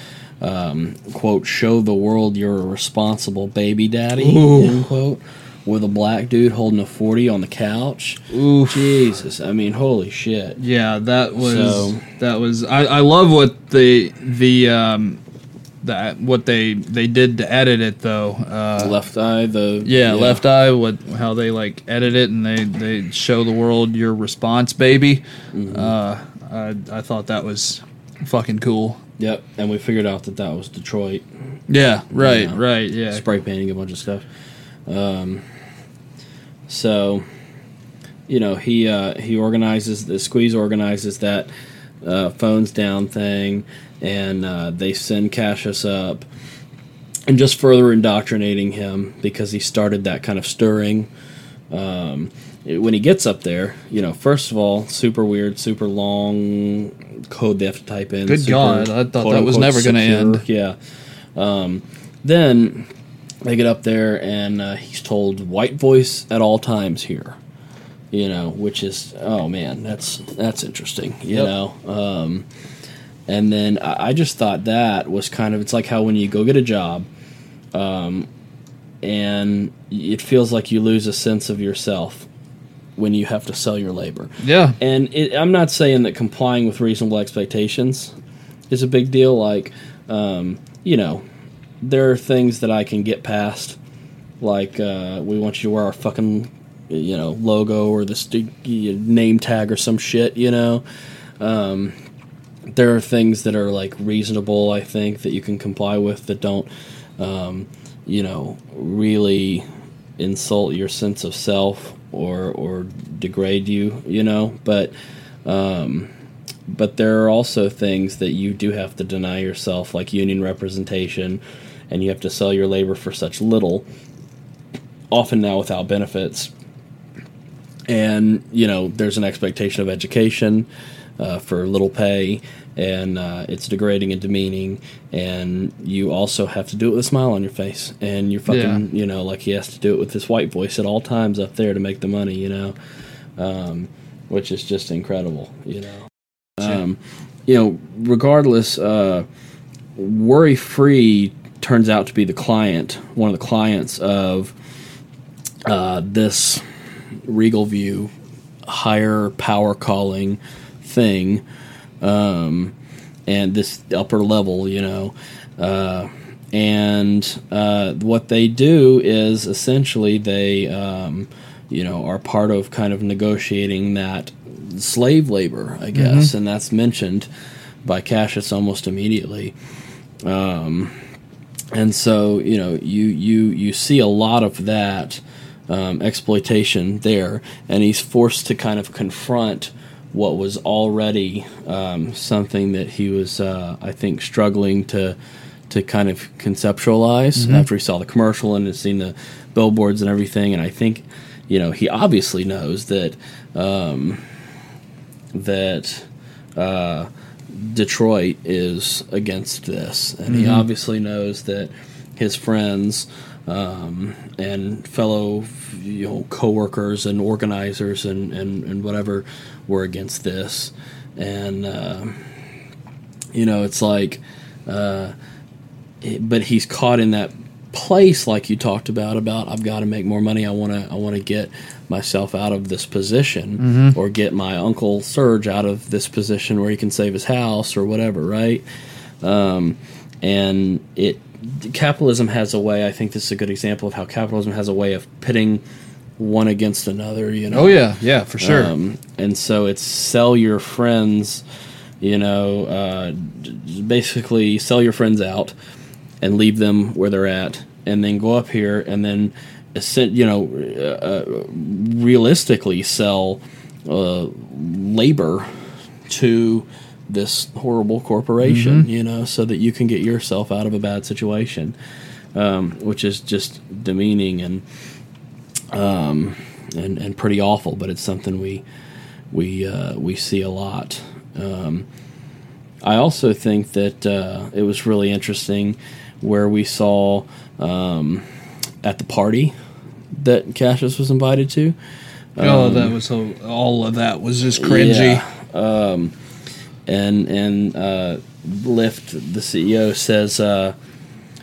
um, "quote Show the world you're a responsible baby daddy." End quote. With a black dude holding a forty on the couch. Oof. Jesus, I mean, holy shit. yeah, that was So- that was. I, I love what the the um that what they they did to edit it though. Uh, Left eye, the Yeah, left eye. What how they like edit it and they they show the world your response, baby. Mm-hmm. Uh, I I thought that was fucking cool. Yep, and we figured out that that was Detroit. Yeah, right, Yeah. right, yeah. spray painting a bunch of stuff. Um, so, you know, he uh, he organizes the squeeze organizes that uh, phones down thing, and uh, they send Cassius up, and just further indoctrinating him because he started that kind of stirring. Um, it- when he gets up there, you know, first of all, super weird, super long code they have to type in. Good God, I thought that was never gonna end. Yeah. Um, then they get up there and uh, he's told white voice at all times here. You know, which is oh man, that's that's interesting. You Yep. know, um, and then I, I just thought that was kind of it's like how when you go get a job, um, and it feels like you lose a sense of yourself when you have to sell your labor. Yeah, And it, I'm not saying that complying with reasonable expectations is a big deal. Like, um, you know, there are things that I can get past. Like, uh, we want you to wear our fucking, you know, logo or the st- name tag or some shit, you know. Um, there are things that are like reasonable, I think, that you can comply with that don't, um, you know, really insult your sense of self or or degrade you, you know. But um, but there are also things that you do have to deny yourself, like union representation, and you have to sell your labor for such little, often now without benefits. And you know, there's an expectation of education uh, for little pay, and uh, it's degrading and demeaning. And you also have to do it with a smile on your face, and you're fucking, you know, like he has to do it with his white voice at all times up there to make the money, you know, um, which is just incredible, you know. Um, you know, regardless, uh, worry free turns out to be the client, one of the clients of uh, this Regal View higher power calling thing, um, and this upper level, you know. Uh, and uh, what they do is essentially they, um, you know, are part of kind of negotiating that slave labor, I guess, mm-hmm. and that's mentioned by Cassius almost immediately. Um, and so you know you you you see a lot of that um, exploitation there, and he's forced to kind of confront what was already um, something that he was, uh, I think, struggling to to kind of conceptualize mm-hmm. after he saw the commercial and has seen the billboards and everything. And I think, you know, he obviously knows that um, that uh, Detroit is against this, and mm-hmm. he obviously knows that his friends um, and fellow you know coworkers and organizers and, and, and whatever were against this, and uh, you know it's like, uh, but he's caught in that place like you talked about about I've got to make more money. I want to I want to get myself out of this position mm-hmm. or get my uncle Serge out of this position where he can save his house or whatever, right? Um, and it capitalism has a way. I think this is a good example of how capitalism has a way of pitting one against another. You know. Oh yeah, yeah, for sure. Um, and so it's sell your friends. You know, uh, basically sell your friends out and leave them where they're at, and then go up here and then, you know, uh, uh, realistically sell uh, labor to this horrible corporation, mm-hmm. you know, so that you can get yourself out of a bad situation, um, which is just demeaning and um, and and pretty awful. But it's something we we uh, we see a lot. Um, I also think that uh, it was really interesting where we saw um, at the party that Cassius was invited to. oh, that um, was so, all of that was just cringy. Yeah. Um, and and uh, Lift, the CEO, says, uh,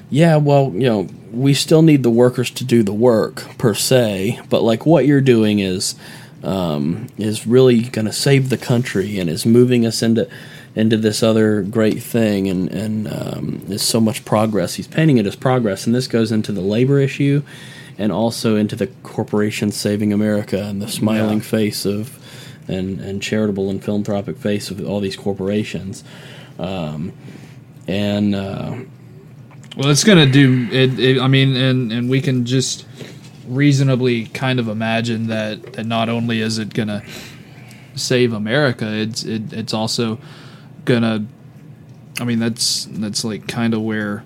"Yeah, well, you know, we still need the workers to do the work per se, but like what you're doing is um, is really going to save the country and is moving us into." into this other great thing and and um, there's so much progress he's painting it as progress and this goes into the labor issue and also into the corporation saving america and the smiling yeah. face of and, and charitable and philanthropic face of all these corporations. Um, and uh, well, it's going to do it, it, I mean, and and we can just reasonably kind of imagine that that not only is it going to save America, it's it, it's also going to. I mean, that's that's like kind of where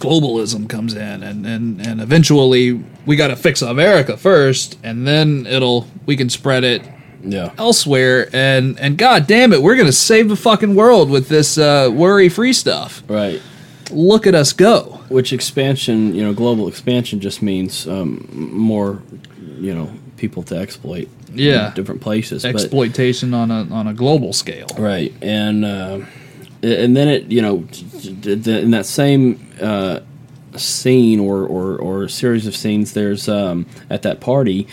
globalism comes in and and and eventually we got to fix america first and then it'll we can spread it yeah. elsewhere and and god damn it we're gonna save the fucking world with this uh, worry free stuff. Right. Look at us go. Which expansion you know global expansion just means um, more you know people to exploit yeah. different places exploitation but, on a on a global scale. Right and uh, and then it you know in that same uh, scene or, or or series of scenes there's um, at that party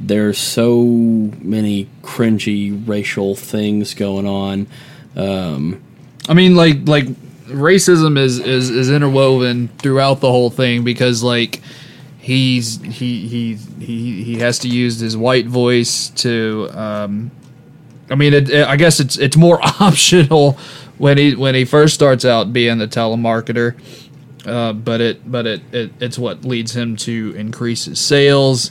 there's so many cringy racial things going on. Um, I mean, like like racism is, is is interwoven throughout the whole thing because like he's he he he he has to use his white voice to. Um, I mean, it, it, I guess it's it's more optional when he when he first starts out being the telemarketer. Uh, but it but it, it it's what leads him to increase his sales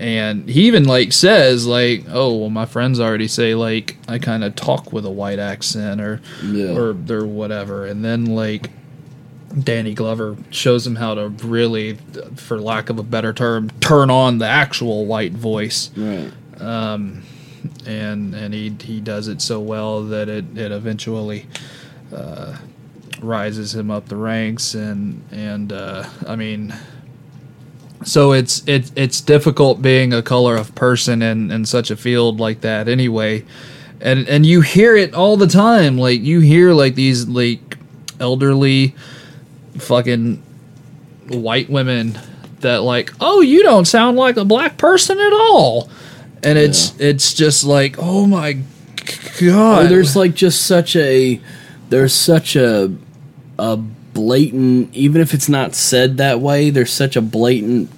and he even like says like oh well my friends already say like i kind of talk with a white accent or yeah. or or whatever and then like danny glover shows him how to really for lack of a better term turn on the actual white voice right um and and he he does it so well that it it eventually uh rises him up the ranks and and uh i mean so it's it, it's difficult being a color of person in, in such a field like that anyway. And and you hear it all the time. Like you hear like these like elderly fucking white women that like, oh, you don't sound like a black person at all, and it's it's just like, oh my oh, god, Or there's like just such a there's such a a blatant even if it's not said that way there's such a blatant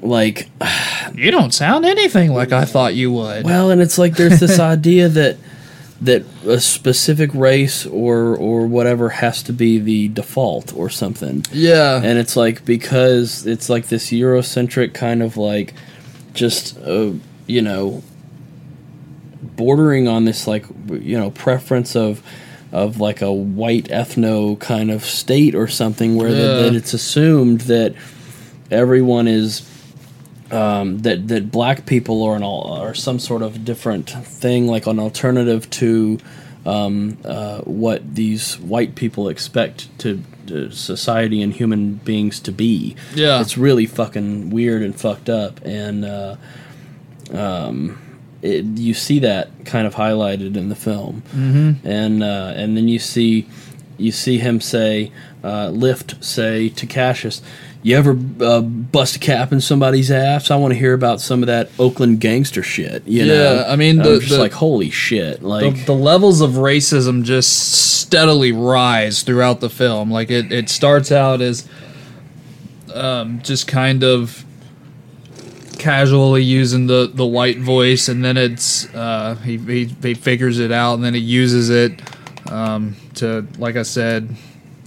like you don't sound anything like I thought you would. well and it's like there's this idea that that a specific race or or whatever has to be the default or something. Yeah, and it's like because it's like this eurocentric kind of like just uh, you know bordering on this like you know preference of of like a white ethno kind of state or something where Yeah. that, that it's assumed that everyone is um, that that black people are an all are some sort of different thing like an alternative to um, uh, what these white people expect to, to society and human beings to be. Yeah. it's really fucking weird and fucked up, and uh, um, it, you see that kind of highlighted in the film, mm-hmm. and uh, and then you see you see him say uh, Lift say to Cassius. You ever uh, bust a cap in somebody's ass? I want to hear about some of that Oakland gangster shit. You Yeah, know, I mean, I'm just the- like holy shit. the, Like, the levels of racism just steadily rise throughout the film. Like it, it starts out as um, just kind of casually using the, the white voice, and then it's uh, he, he he figures it out, and then he uses it um, to, like I said,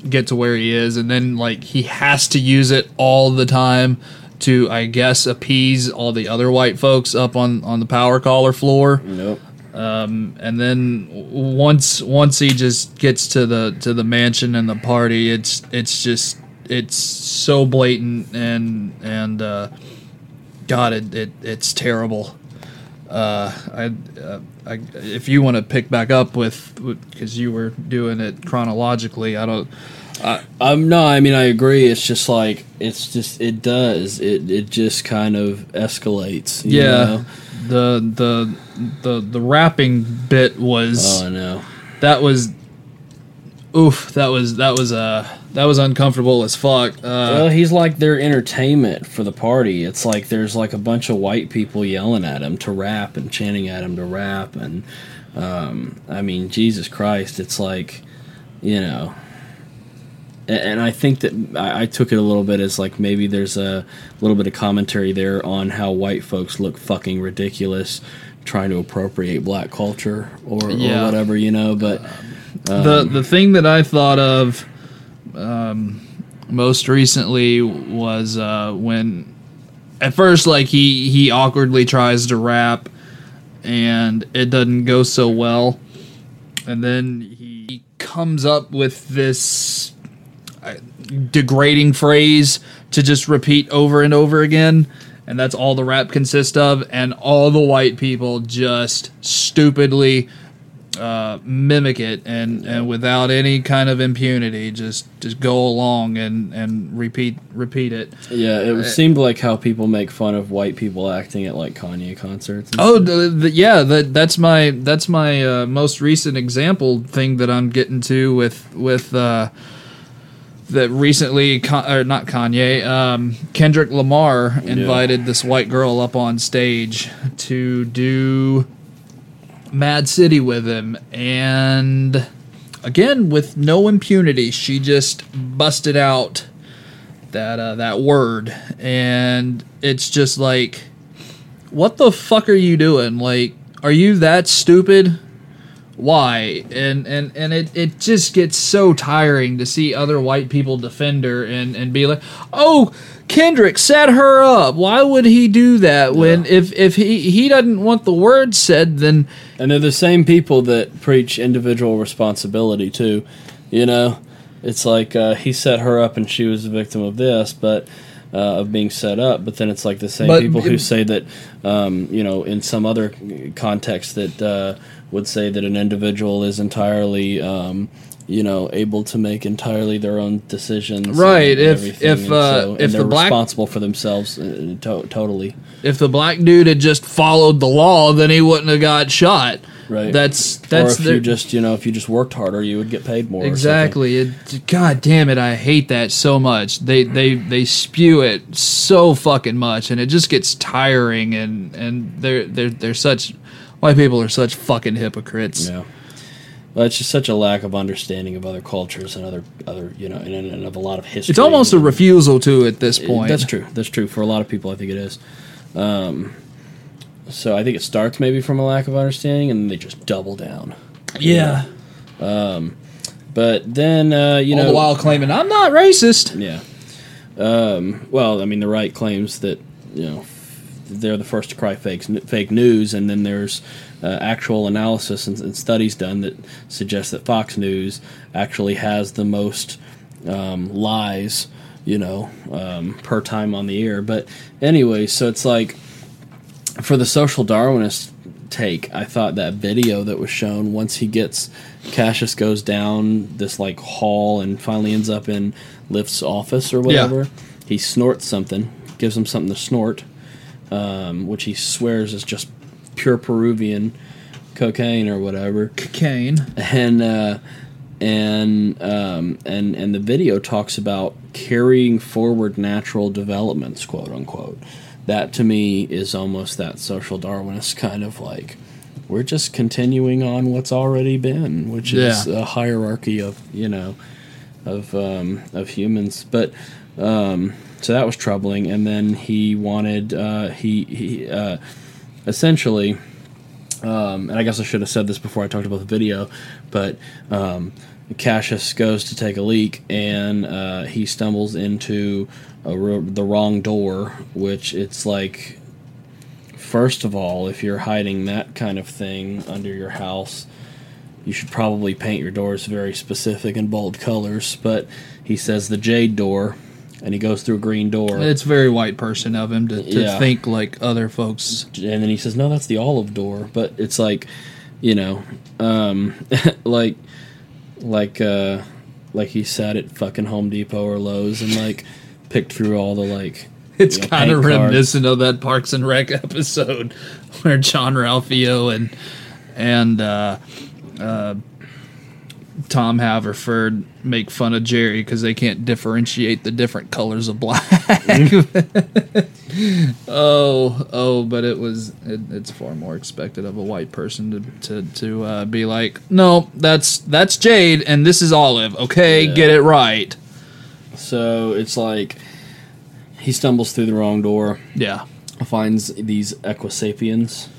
get to where he is, and then like he has to use it all the time to, I guess, appease all the other white folks up on on the power caller floor nope. and then once once he just gets to the to the mansion and the party it's it's just it's so blatant and and uh god it, it it's terrible uh i uh, I, if you want to pick back up with because you were doing it chronologically i don't I, am no, I mean I agree. It's just like it's just it does. It it just kind of escalates. you yeah know? the the the the rapping bit was Oh no. that was oof that was that was uh that was uncomfortable as fuck uh Well, he's like their entertainment for the party. It's like there's like a bunch of white people yelling at him to rap and chanting at him to rap, and um, I mean, Jesus Christ, it's like, you know. And I think that I I took it a little bit as like maybe there's a little bit of commentary there on how white folks look fucking ridiculous trying to appropriate black culture or, Yeah. or whatever, you know. But the the thing that I thought of um, most recently was uh, when at first like he he awkwardly tries to rap and it doesn't go so well. And then he comes up with this uh, degrading phrase to just repeat over and over again. And that's all the rap consists of. And all the white people just stupidly uh, mimic it and, and without any kind of impunity just just go along and, and repeat repeat it yeah, it seemed like how people make fun of white people acting at like Kanye concerts. Oh, the, the, yeah, that that's my that's my uh, most recent example thing that I'm getting to with with uh, that recently Con- or not Kanye, um, Kendrick Lamar invited this white girl up on stage to do m.A.A.d city with him, and again with no impunity, she just busted out that uh, that word, and it's just like what the fuck are you doing? Like, are you that stupid? Why? And and and it, it just gets so tiring to see other white people defend her and and be like, oh, Kendrick set her up. Why would he do that when if if he he doesn't want the word said then And they're the same people that preach individual responsibility too. You know, it's like uh, he set her up and she was a victim of this, but uh, of being set up. But then it's like the same But- people who say that, um, you know, in some other context that uh, would say that an individual is entirely. Um, you know, able to make entirely their own decisions, Right, if- if, uh, so- if the they're black- responsible for themselves, uh, to- totally. if the black dude had just followed the law, then he wouldn't have got shot. Right. That's that's or if you just you know if you just worked harder, you would get paid more. Exactly. It, God damn it, I hate that so much. They they they spew it so fucking much, and it just gets tiring. And and they're they're they're such white people are such fucking hypocrites. Yeah. Well, it's just such a lack of understanding of other cultures and other other you know and, and of a lot of history. It's almost a refusal to at this point. That's true. That's true for a lot of people. I think it is. Um, so I think it starts maybe from a lack of understanding, and they just double down. Yeah. But then uh, you All know, the while claiming I'm not racist. yeah. Um, well, I mean, the right claims that you know they're the first to cry fake fake news, and then there's uh, actual analysis and, and studies done that suggest that Fox News actually has the most um, lies, you know, um, per time on the air. But anyway, so it's like for the social Darwinist take, I thought that video that was shown once he gets Cassius goes down this like hall and finally ends up in Lift's office or whatever. He snorts something, gives him something to snort, um, which he swears is just pure Peruvian cocaine or whatever Cocaine. and uh, and um, and and the video talks about carrying forward natural developments, quote unquote. That to me is almost that social Darwinist kind of like we're just continuing on what's already been, which is Yeah. a hierarchy of you know of um, of humans. But um, so that was troubling. And then he wanted uh, he he uh, essentially um, and I guess I should have said this before I talked about the video, but um, Cassius goes to take a leak and uh, he stumbles into the wrong door, which it's like, first of all, if you're hiding that kind of thing under your house, you should probably paint your doors very specific and bold colors. But he says the jade door, and he goes through a green door. It's very white person of him to, to Yeah. think like other folks. and then he says no that's the olive door but it's like you know um like like uh like he sat at fucking home depot or lowes and like picked through all the like It's you know, kind of paint cards. reminiscent of that Parks and Rec episode where Jean-Ralphio and and uh, uh, Tom Haverford make fun of Jerry because they can't differentiate the different colors of black. oh, oh, but it was it, it's far more expected of a white person to to to uh, be like, no, that's that's jade and this is olive. Okay, Yeah. get it right. so it's like he stumbles through the wrong door Yeah. finds these equisapiens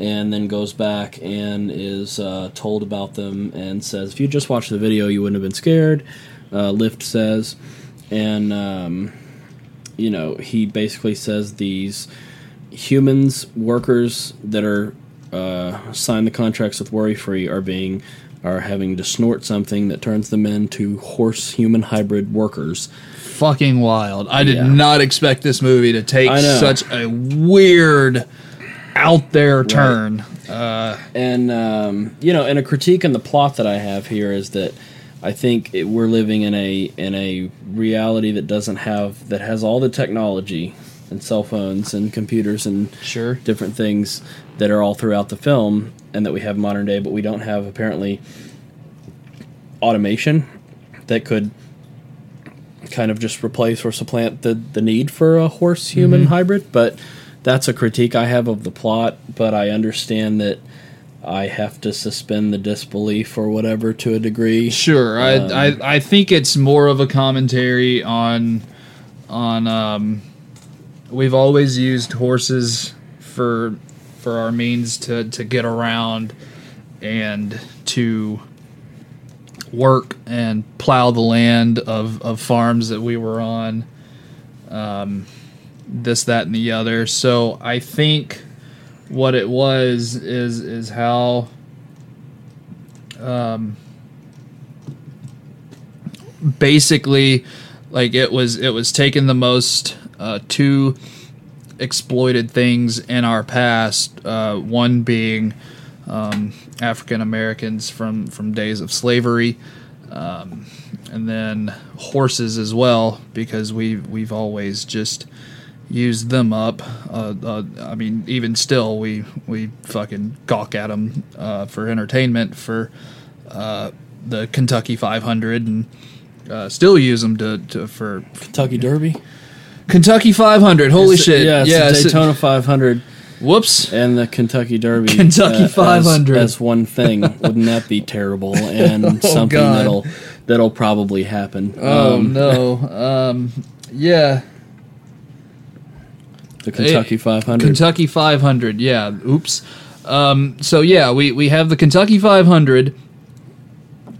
and then goes back and is uh, told about them and says, if you just watched the video, you wouldn't have been scared. Uh, Lift says, and um, you know, he basically says these humans, workers that are uh, signed the contracts with Worry Free are being are having to snort something that turns them into horse human hybrid workers. fucking wild. I did Yeah. not expect this movie to take such a weird, out there turn. Uh, and um, you know, and a critique on the plot that I have here is that I think it, we're living in a in a reality that doesn't have that has all the technology and cell phones and computers and Sure. different things that are all throughout the film and that we have modern day, but we don't have apparently automation that could kind of just replace or supplant the, the need for a horse human hybrid. But that's a critique I have of the plot, but I understand that I have to suspend the disbelief or whatever to a degree. sure. I, Um, I I think it's more of a commentary on on. Um, we've always used horses for for our means to to get around and to work and plow the land of, of farms that we were on um, this that and the other. So i think what it was is is how um, basically like it was it was taking the most uh, two exploited things in our past uh, one being um, African Americans from from days of slavery, um, and then horses as well, because we we've always just use them up. Uh, uh, I mean, even still, we we fucking gawk at them uh, for entertainment for uh, the Kentucky 500 and uh, still use them to, to for Kentucky Derby. Kentucky 500. Holy It's- shit! Yeah, yeah Daytona 500 whoops. and the Kentucky Derby. Kentucky as- 500. as, one thing. Wouldn't that be terrible? And something Oh, God. that'll that'll probably happen. Oh Um, no. Um, yeah. The Kentucky 500. Kentucky 500. Yeah. Oops. Um, so yeah, we, we have the Kentucky 500,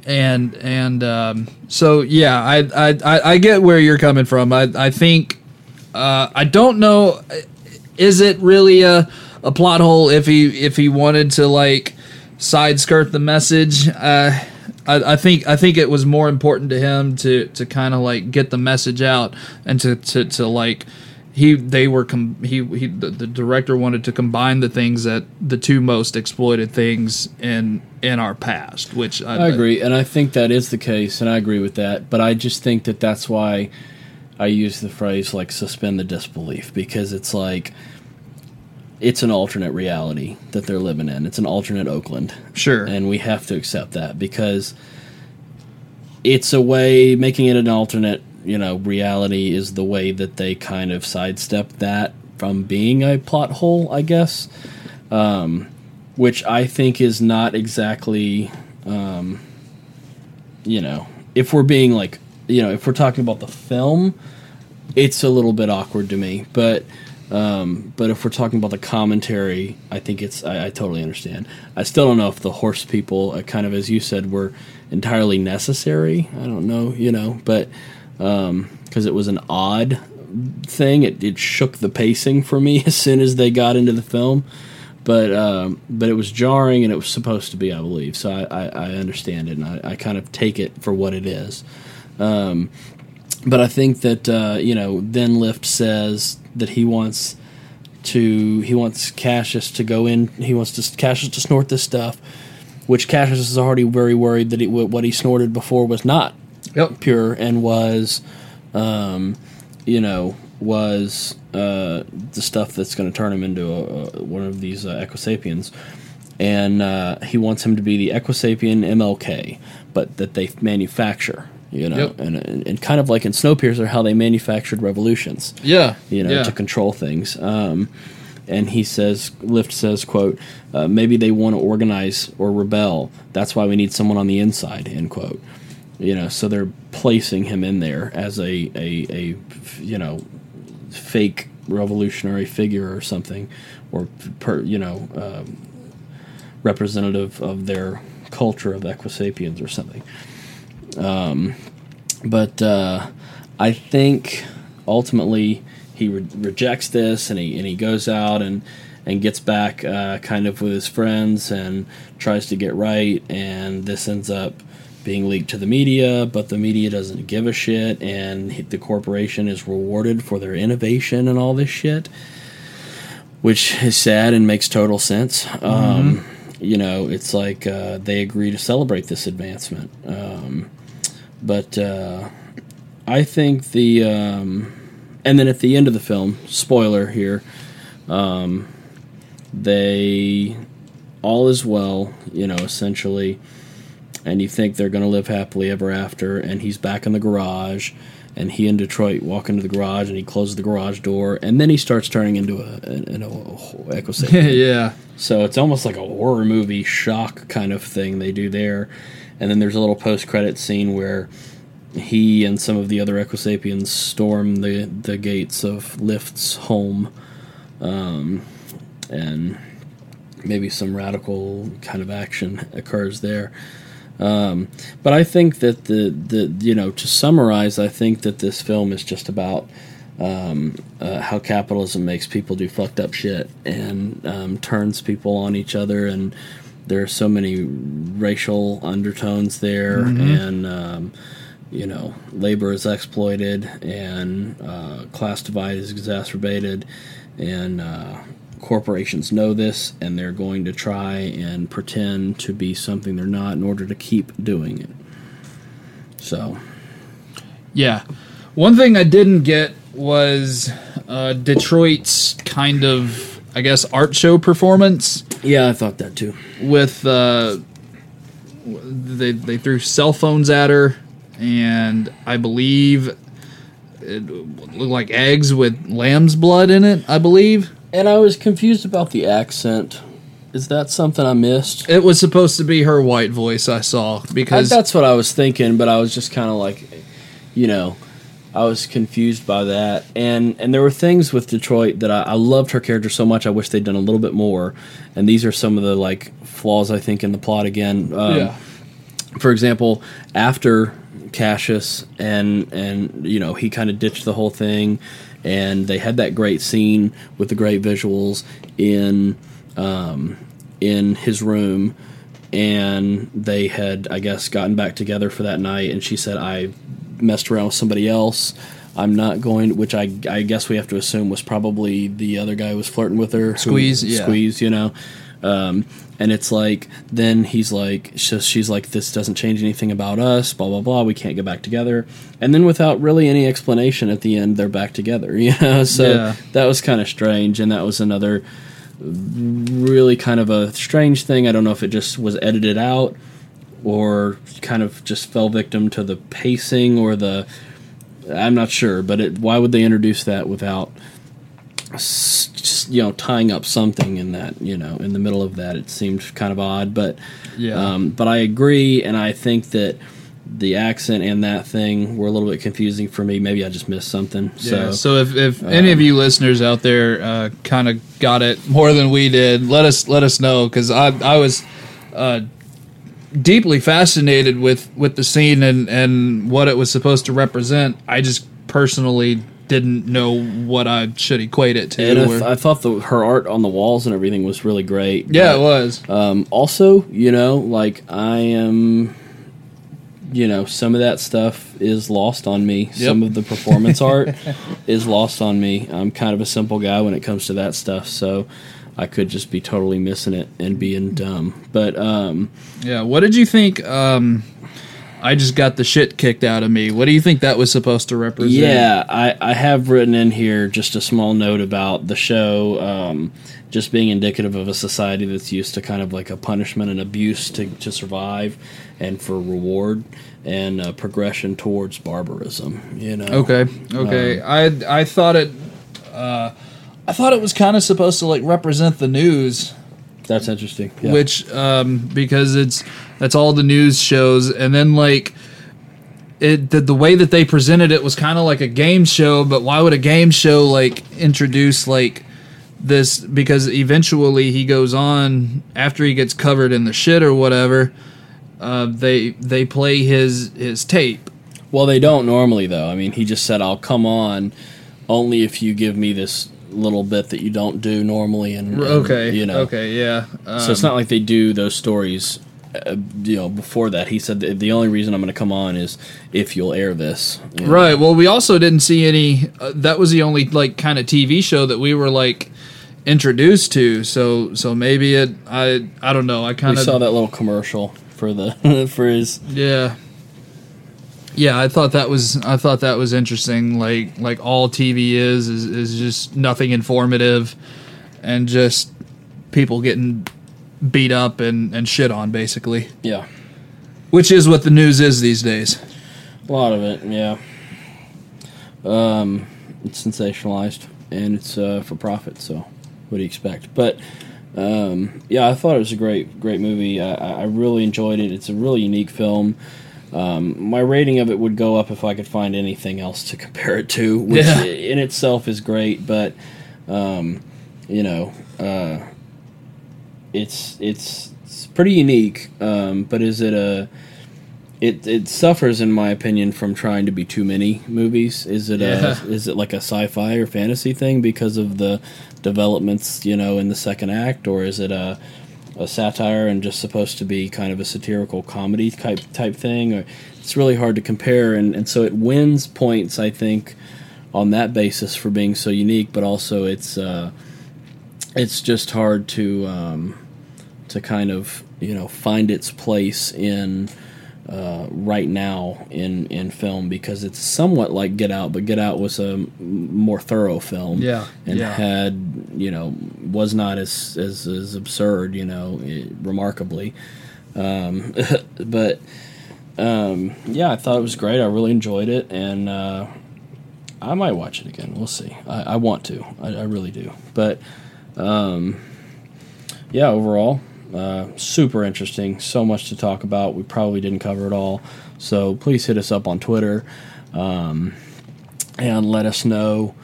and and um, so yeah, I, I I I get where you're coming from. I I think uh, I don't know. Is it really a a plot hole if he if he wanted to like side skirt the message? Uh, I, I think I think it was more important to him to to kind of like get the message out and to to, to like he they were com- he he the, the director wanted to combine the things that the two most exploited things in in our past which I, I agree, and I think that is the case, and I agree with that. But I just think that that's why I use the phrase like "suspend the disbelief" because it's like it's an alternate reality that they're living in. It's an alternate Oakland, sure and we have to accept that because it's a way making it an alternate you know reality is the way that they kind of sidestep that from being a plot hole i guess um, which i think is not exactly um, you know if we're being like you know if we're talking about the film it's a little bit awkward to me but um, but if we're talking about the commentary, I think it's I, I totally understand. I still don't know if the horse people, uh, kind of as you said, were entirely necessary. I don't know, you know, but because it was an odd thing, it, it shook the pacing for me as soon as they got into the film. But um, but it was jarring, and it was supposed to be, I believe. So I, I, I understand it, and I, I kind of take it for what it is. Um, but I think that uh, you know, then Lift says that he wants to he wants Cassius to go in. He wants to Cassius to snort this stuff, which Cassius is already very worried that he, what he snorted before was not yep pure and was, um, you know, was uh, the stuff that's going to turn him into a, a, one of these uh, Equisapiens. And uh, he wants him to be the Equisapien MLK, but that they manufacture, you know, Yep. and, and, and kind of like in Snowpiercer, how they manufactured revolutions yeah you know, yeah. to control things. Um, and he says, Lift says, "quote uh, Maybe they want to organize or rebel. That's why we need someone on the inside." End quote. You know, so they're placing him in there as a a, a you know fake revolutionary figure or something, or per, you know um, representative of their culture of Equisapiens or something. Um, but uh, I think ultimately he re- rejects this and he and he goes out and and gets back uh, kind of with his friends and tries to get right and this ends up being leaked to the media but the media doesn't give a shit and the corporation is rewarded for their innovation and all this shit which is sad and makes total sense. Um, you know it's like uh, they agree to celebrate this advancement. Um, but uh, I think the um, and then at the end of the film, spoiler here, um, they all is well, you know, essentially, and you think they're going to live happily ever after, and he's back in the garage, and he and Detroit walk into the garage, and he closes the garage door, and then he starts turning into a, an, an echo yeah so it's almost like a horror movie shock kind of thing they do there. And then there's a little post credit scene where he and some of the other Equisapiens storm the, the gates of Lift's home. Um, and maybe some radical kind of action occurs there. Um, but I think that the, the you know to summarize, I think that this film is just about um, uh, how capitalism makes people do fucked up shit and um, turns people on each other, and there are so many racial undertones there, and um, you know, labor is exploited, and uh, class divide is exacerbated, and uh, corporations know this, and they're going to try and pretend to be something they're not in order to keep doing it. So, Yeah. One thing I didn't get was uh, Detroit's kind of, I guess, art show performance Yeah, I thought that too. with uh, they they threw cell phones at her, and I believe it looked like eggs with lamb's blood in it. I believe And I was confused about the accent. Is that something I missed? it was supposed to be her white voice. I saw I, because that's what I was thinking, but I was just kind of like, you know, I was confused by that. And and there were things with Detroit that I, I loved her character so much. I wish they'd done a little bit more. And these are some of the like flaws I think in the plot again. Um, yeah. for example, after Cassius and and you know he kind of ditched the whole thing, and they had that great scene with the great visuals in um, in his room, and they had I guess gotten back together for that night, and she said I messed around with somebody else. I'm not going, which I I guess we have to assume was probably the other guy who was flirting with her, who- Squeeze, yeah. squeeze, you know. Um, and it's like then he's like she's, she's like this doesn't change anything about us blah blah blah. We can't get back together. And then without really any explanation at the end they're back together you know? So Yeah. that was kind of strange. And that was another really kind of a strange thing. I don't know if it just was edited out or kind of just fell victim to the pacing or the i'm not sure. But it, why would they introduce that without just you know tying up something in that you know in the middle of that it seemed kind of odd but Yeah. um, but I agree and I think that the accent and that thing were a little bit confusing for me maybe I just missed something Yeah, so, so if, if any of you listeners out there uh, kind of got it more than we did, let us let us know because I I was uh, deeply fascinated with with the scene and and what it was supposed to represent. I just personally didn't know what I should equate it to. I, th- I thought the, her art on the walls and everything was really great yeah, but- it was. Um, also, you know, like I am, you know, some of that stuff is lost on me. Some of the performance art is lost on me. I'm kind of a simple guy when it comes to that stuff, so I could just be totally missing it and being dumb. But um, Yeah. What did you think? Um, I just got the shit kicked out of me. What do you think that was supposed to represent? Yeah, I, I have written in here just a small note about the show um, just being indicative of a society that's used to kind of like a punishment and abuse to, to survive and for reward and uh, progression towards barbarism. You know? Okay. Okay. I I thought it. Uh, I thought it was kind of supposed to like represent the news, That's interesting. Yeah. which um, because it's that's all the news shows, and then like it the, the way that they presented it was kind of like a game show. But why would a game show like introduce like this? Because eventually he goes on after he gets covered in the shit or whatever. Uh, they they play his his tape. Well, they don't normally, though. I mean, he just said, I'll come on only if you give me this little bit that you don't do normally. And, and, Okay. you know. Okay. Yeah. So it's not like they do those stories, uh, you know, before that. He said that the only reason I'm going to come on is if you'll air this. you know. Right. Well, we also didn't see any. Uh, that was the only like kind of TV show that we were like introduced to. So so maybe it. I I don't know. I kind of saw that little commercial for the for his. Yeah. Yeah, I thought that was I thought that was interesting. Like like all TV is is is just nothing informative, and just people getting beat up and and shit on basically, Yeah, which is what the news is these days. a lot of it. Yeah. Um, it's sensationalized and it's uh, for profit. So, what do you expect? But um, yeah, I thought it was a great, great movie. I, I really enjoyed it. It's a really unique film. Um, my rating of it would go up if I could find anything else to compare it to, which Yeah. in itself is great. But um, you know, uh, it's it's it's pretty unique. Um, but is it a it it suffers, in my opinion, from trying to be too many movies. Is it Yeah. a is it like a sci-fi or fantasy thing because of the developments, you know, in the second act, or is it a a satire and just supposed to be kind of a satirical comedy type type thing? Or it's really hard to compare, and and so it wins points, I think, on that basis for being so unique, but also it's uh, it's just hard to um, to kind of you know find its place in uh, right now in in film because it's somewhat like Get Out, but Get Out was a m- more thorough film. Yeah, and yeah. had you know was not as as, as absurd, you know, eh, remarkably. Um, but um, yeah, I thought it was great. I really enjoyed it, and uh, I might watch it again. We'll see. I, I want to. I, I really do. But um, yeah, overall, uh, super interesting. So much to talk about. We probably didn't cover it all. So please hit us up on Twitter um, and let us know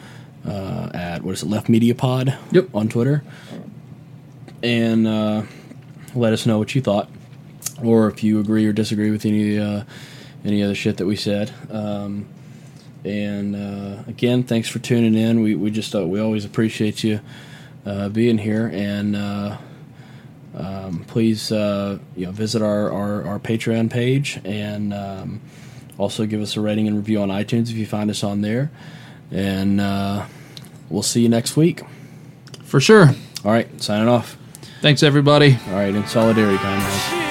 uh, at what is it, Left Media Pod Yep. on Twitter, and uh, let us know what you thought, or if you agree or disagree with any uh, any other shit that we said. Um, and uh, again, thanks for tuning in. We we just uh, we always appreciate you uh, being here, and uh, um, please uh, you know visit our, our our Patreon page, and um, also give us a rating and review on iTunes if you find us on there. And uh, we'll see you next week. For sure. All right, signing off. Thanks, everybody. All right, in solidarity guys.